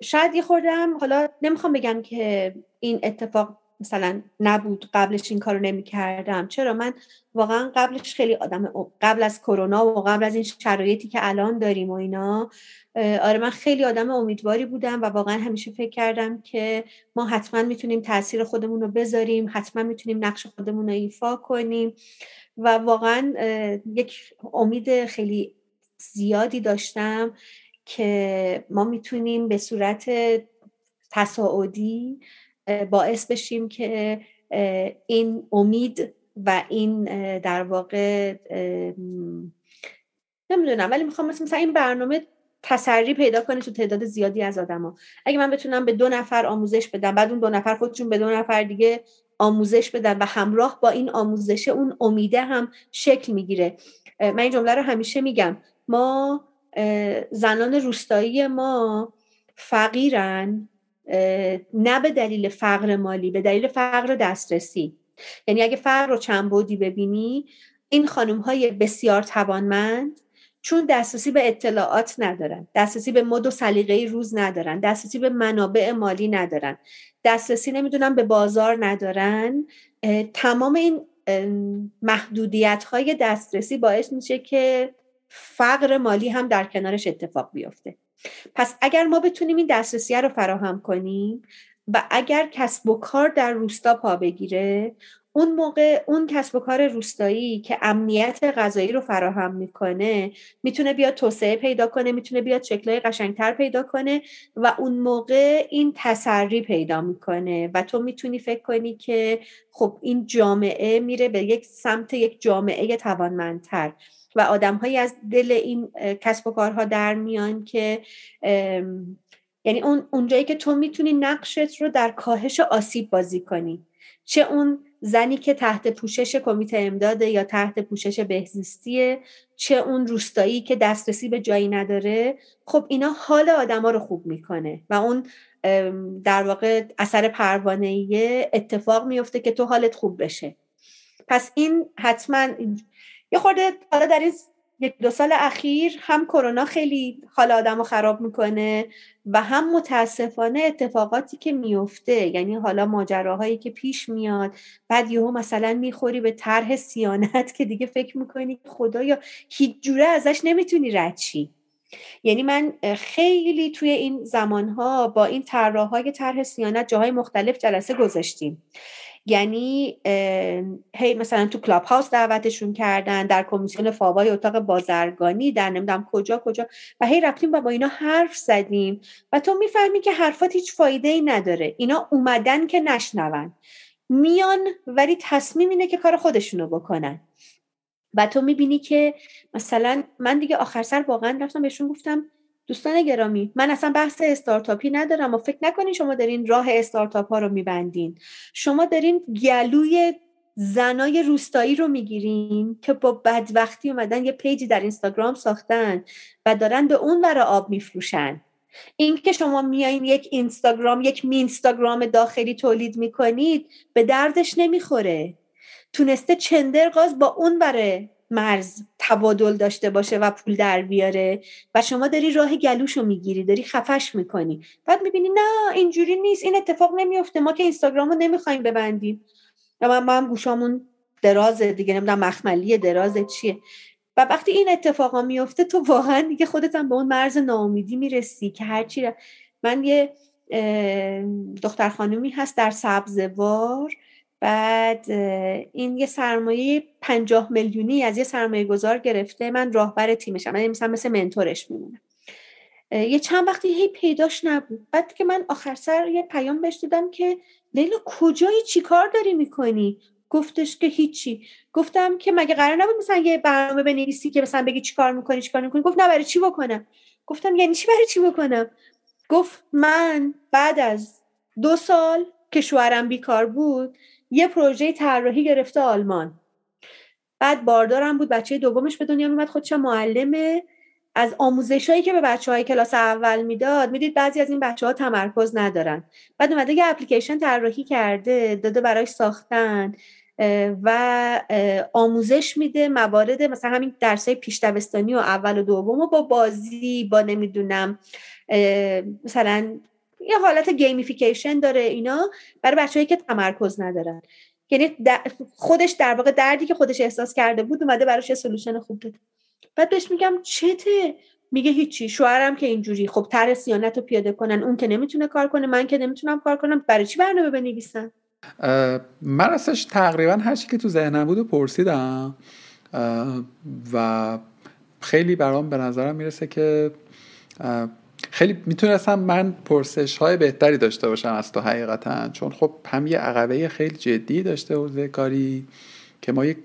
شاید یه خوردم حالا نمی‌خوام بگم که این اتفاق مثلا نبود قبلش این کارو نمی کردم چرا؟ من واقعا قبلش خیلی آدم قبل از کرونا و قبل از این شرایطی که الان داریم و اینا آره من خیلی آدم امیدواری بودم و واقعا همیشه فکر کردم که ما حتما می‌تونیم تاثیر خودمون رو بذاریم حتما می‌تونیم نقش خودمون رو ایفا کنیم و واقعا یک امید خیلی زیادی داشتم که ما می‌تونیم به صورت تصاعدی باعث بشیم که این امید و این در واقع نمی‌دونم ولی می‌خوام مثلا این برنامه تسری پیدا کنه تو تعداد زیادی از آدما. اگه من بتونم به دو نفر آموزش بدم بعد اون دو نفر خودشون به دو نفر دیگه آموزش بدن و همراه با این آموزش اون امیده هم شکل می‌گیره. من این جمله رو همیشه میگم. ما زنان روستایی ما فقیرن نه به دلیل فقر مالی به دلیل فقر دسترسی. یعنی اگه فقر رو چند بودی ببینی این خانم های بسیار توانمند چون دسترسی به اطلاعات ندارن دسترسی به مد و سلیقه روز ندارن دسترسی به منابع مالی ندارن دسترسی نمی‌دونم به بازار ندارن. تمام این محدودیت های دسترسی باعث میشه که فقر مالی هم در کنارش اتفاق بیفته. پس اگر ما بتونیم این دسترسی رو فراهم کنیم و اگر کسب و کار در روستا پا بگیره اون موقع اون کسب و کار روستایی که امنیت غذایی رو فراهم می‌کنه می‌تونه بیاد توسعه پیدا کنه می‌تونه بیاد شکلهای قشنگتر پیدا کنه و اون موقع این تسری پیدا می‌کنه. و تو می‌تونی فکر کنی که خب این جامعه میره به یک سمت یک جامعه توانمندتر. و آدمهایی از دل این کسب و کارها در میان که یعنی اون اونجایی که تو می‌تونی نقشت رو در کاهش آسیب بازی کنی. چه اون زنی که تحت پوشش کمیته امداده یا تحت پوشش بهزیستیه چه اون روستایی که دسترسی به جایی نداره. خب اینا حال آدما رو خوب می‌کنه و اون در واقع اثر پروانه اتفاق میفته که تو حالت خوب بشه. پس این حتما یه خورده حالا در این یک دو سال اخیر هم کرونا خیلی حال آدم رو خراب می‌کنه و هم متاسفانه اتفاقاتی که میفته یعنی حالا ماجراهایی که پیش میاد بعد یهو مثلا می‌خوری به طرح سیانت که دیگه فکر می‌کنی خدایا هیچ جوره ازش نمی‌تونی رد یعنی من خیلی توی این زمانها با این طراحهای طرح سیانت جاهای مختلف جلسه گذاشتیم. یعنی هی مثلا تو کلاب هاوس دعوتشون کردن در کمیسیون فاوای اتاق بازرگانی در نمی‌دونم کجا کجا. و هی رفتیم و با اینا حرف زدیم. و تو می‌فهمی که حرفات هیچ فایده ای نداره. اینا اومدن که نشنون. میان ولی تصمیم اینه که کار خودشونو بکنن. و تو می‌بینی که مثلا من دیگه آخر سر واقعا رفتم بهشون گفتم دوستان گرامی من اصلا بحث استارتاپی ندارم و فکر نکنین شما دارین راه استارتاپ ها رو میبندین. شما دارین گلوی زنای روستایی رو می‌گیرین که با بدوقتی اومدن یه پیجی در اینستاگرام ساختن و دارن به اون برای آب میفروشن. این که شما میایین یک اینستاگرام یک مینستاگرام داخلی تولید می‌کنید به دردش نمی‌خوره. تونسته چندر غاز با اون برای مرز تبادل داشته باشه و پول در بیاره و شما داری راه گلوشو می‌گیری داری خفش می‌کنی. بعد می‌بینی نه اینجوری نیست این اتفاق نمیفته ما که اینستاگرام رو نمی‌خوایم ببندیم. و من ما هم گوشامون درازه دیگه نمی‌دونم مخملی درازه چیه. و وقتی این اتفاقا میفته تو واقعا دیگه خودت هم به اون مرز ناامیدی می‌رسی که هرچی من یه دختر خانومی هست در سبزوار. بعد این یه سرمایه پنجاه میلیونی از یه سرمایه گذار گرفته. من راهبر تیمشم. من مثلا مثل منتورش میمونم. یه چند وقتی هی پیداش نبود. بعد که من آخر سر یه پیام بهش دیدم که لیلا کجایی؟ چی کار داری می‌کنی؟ گفتش که هیچی. گفتم که مگه قرار نبود مثلا یه برنامه بنویسی که مثلا بگی چی کار می‌کنی چی کار می‌کنی گفت نه برای چی بکنم؟ گفتم یعنی چی برای چی بکنم؟ گفت من بعد از دو سال که شوهرم بیکار بود یه پروژه طراحی گرفته آلمان. بعد باردارم بود بچه دومش به دنیا میمد خودش معلمه. از آموزش هایی که به بچه های کلاس اول می‌داد می‌دید بعضی از این بچه ها تمرکز ندارن. بعد اومده یه اپلیکیشن طراحی کرده داده برای ساختن و آموزش میده موارد مثلا همین درسای پیش دبستانی و اول و دوم و با بازی با نمی‌دونم مثلا یه حالت gamification داره اینا برای بچههایی که تمرکز ندارن. یعنی خودش در واقع دردی که خودش احساس کرده بود اومده براش یه solution خوب داده بعد بهش میگم چته؟ میگه هیچی. شوهرم که اینجوری. خب طرح صیانت رو پیاده کنن. اون که نمی‌تونه کار کنه من که نمی‌تونم کار کنم برای چی برنامه بنویسن؟ من راستش تقریبا هر که تو ذهنم بود پرسیدم. و خیلی برام به نظرم می‌رسه که خیلی می‌تونستم من پرسش های بهتری داشته باشم از تو حقیقتا. چون خب هم یه عقبه خیلی جدی داشته حوزه کاری که ما یک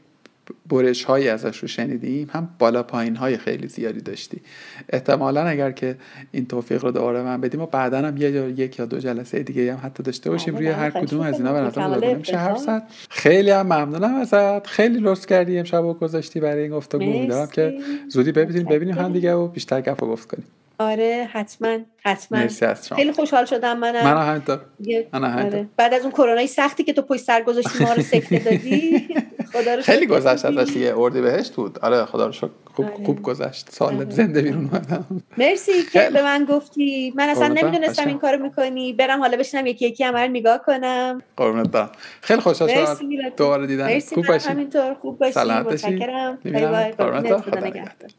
برش هایی ازش رو شنیدیم هم بالا پایین های خیلی زیادی داشتی. احتمالا اگر که این توفیق رو دوباره من بدیم و بعدا هم یه یک یا دو جلسه دیگه هم حتی داشته باشیم روی هر کدوم از اینا به نظر میشه حرف زد. خیلی هم ممنونم ازت. خیلی لطف کردی امشب و گذاشتی برای این گفتگو. امیدوارم که زودی ببینیم ببینیم هم دیگه و بیشتر گپ گفت کنیم. آره حتما حتما. خیلی خوشحال شدم منم. منم همینطور همینطور آره. بعد از اون کرونای سختی که تو پشت سر گذاشتی ما رو سکته دادی. خدا رو خیلی گذشت ازش دیگه. اردی بهشت بود. آره خدا رو شکر. خوب آره. خوب گذشت. سال آره. زنده بیرون اومدم. مرسی که به من گفتی. من اصلا. نمی‌دونستم این کارو می‌کنی. برم حالا بشینم یکی یکی همه رو نگاه کنم. قربونت برم. خیلی خوشحال شدم. دوباره دیدن مرسی خوب من باشی. همینطور. خوب باشی. متشکرم. بای. بای. خدا نگهدار.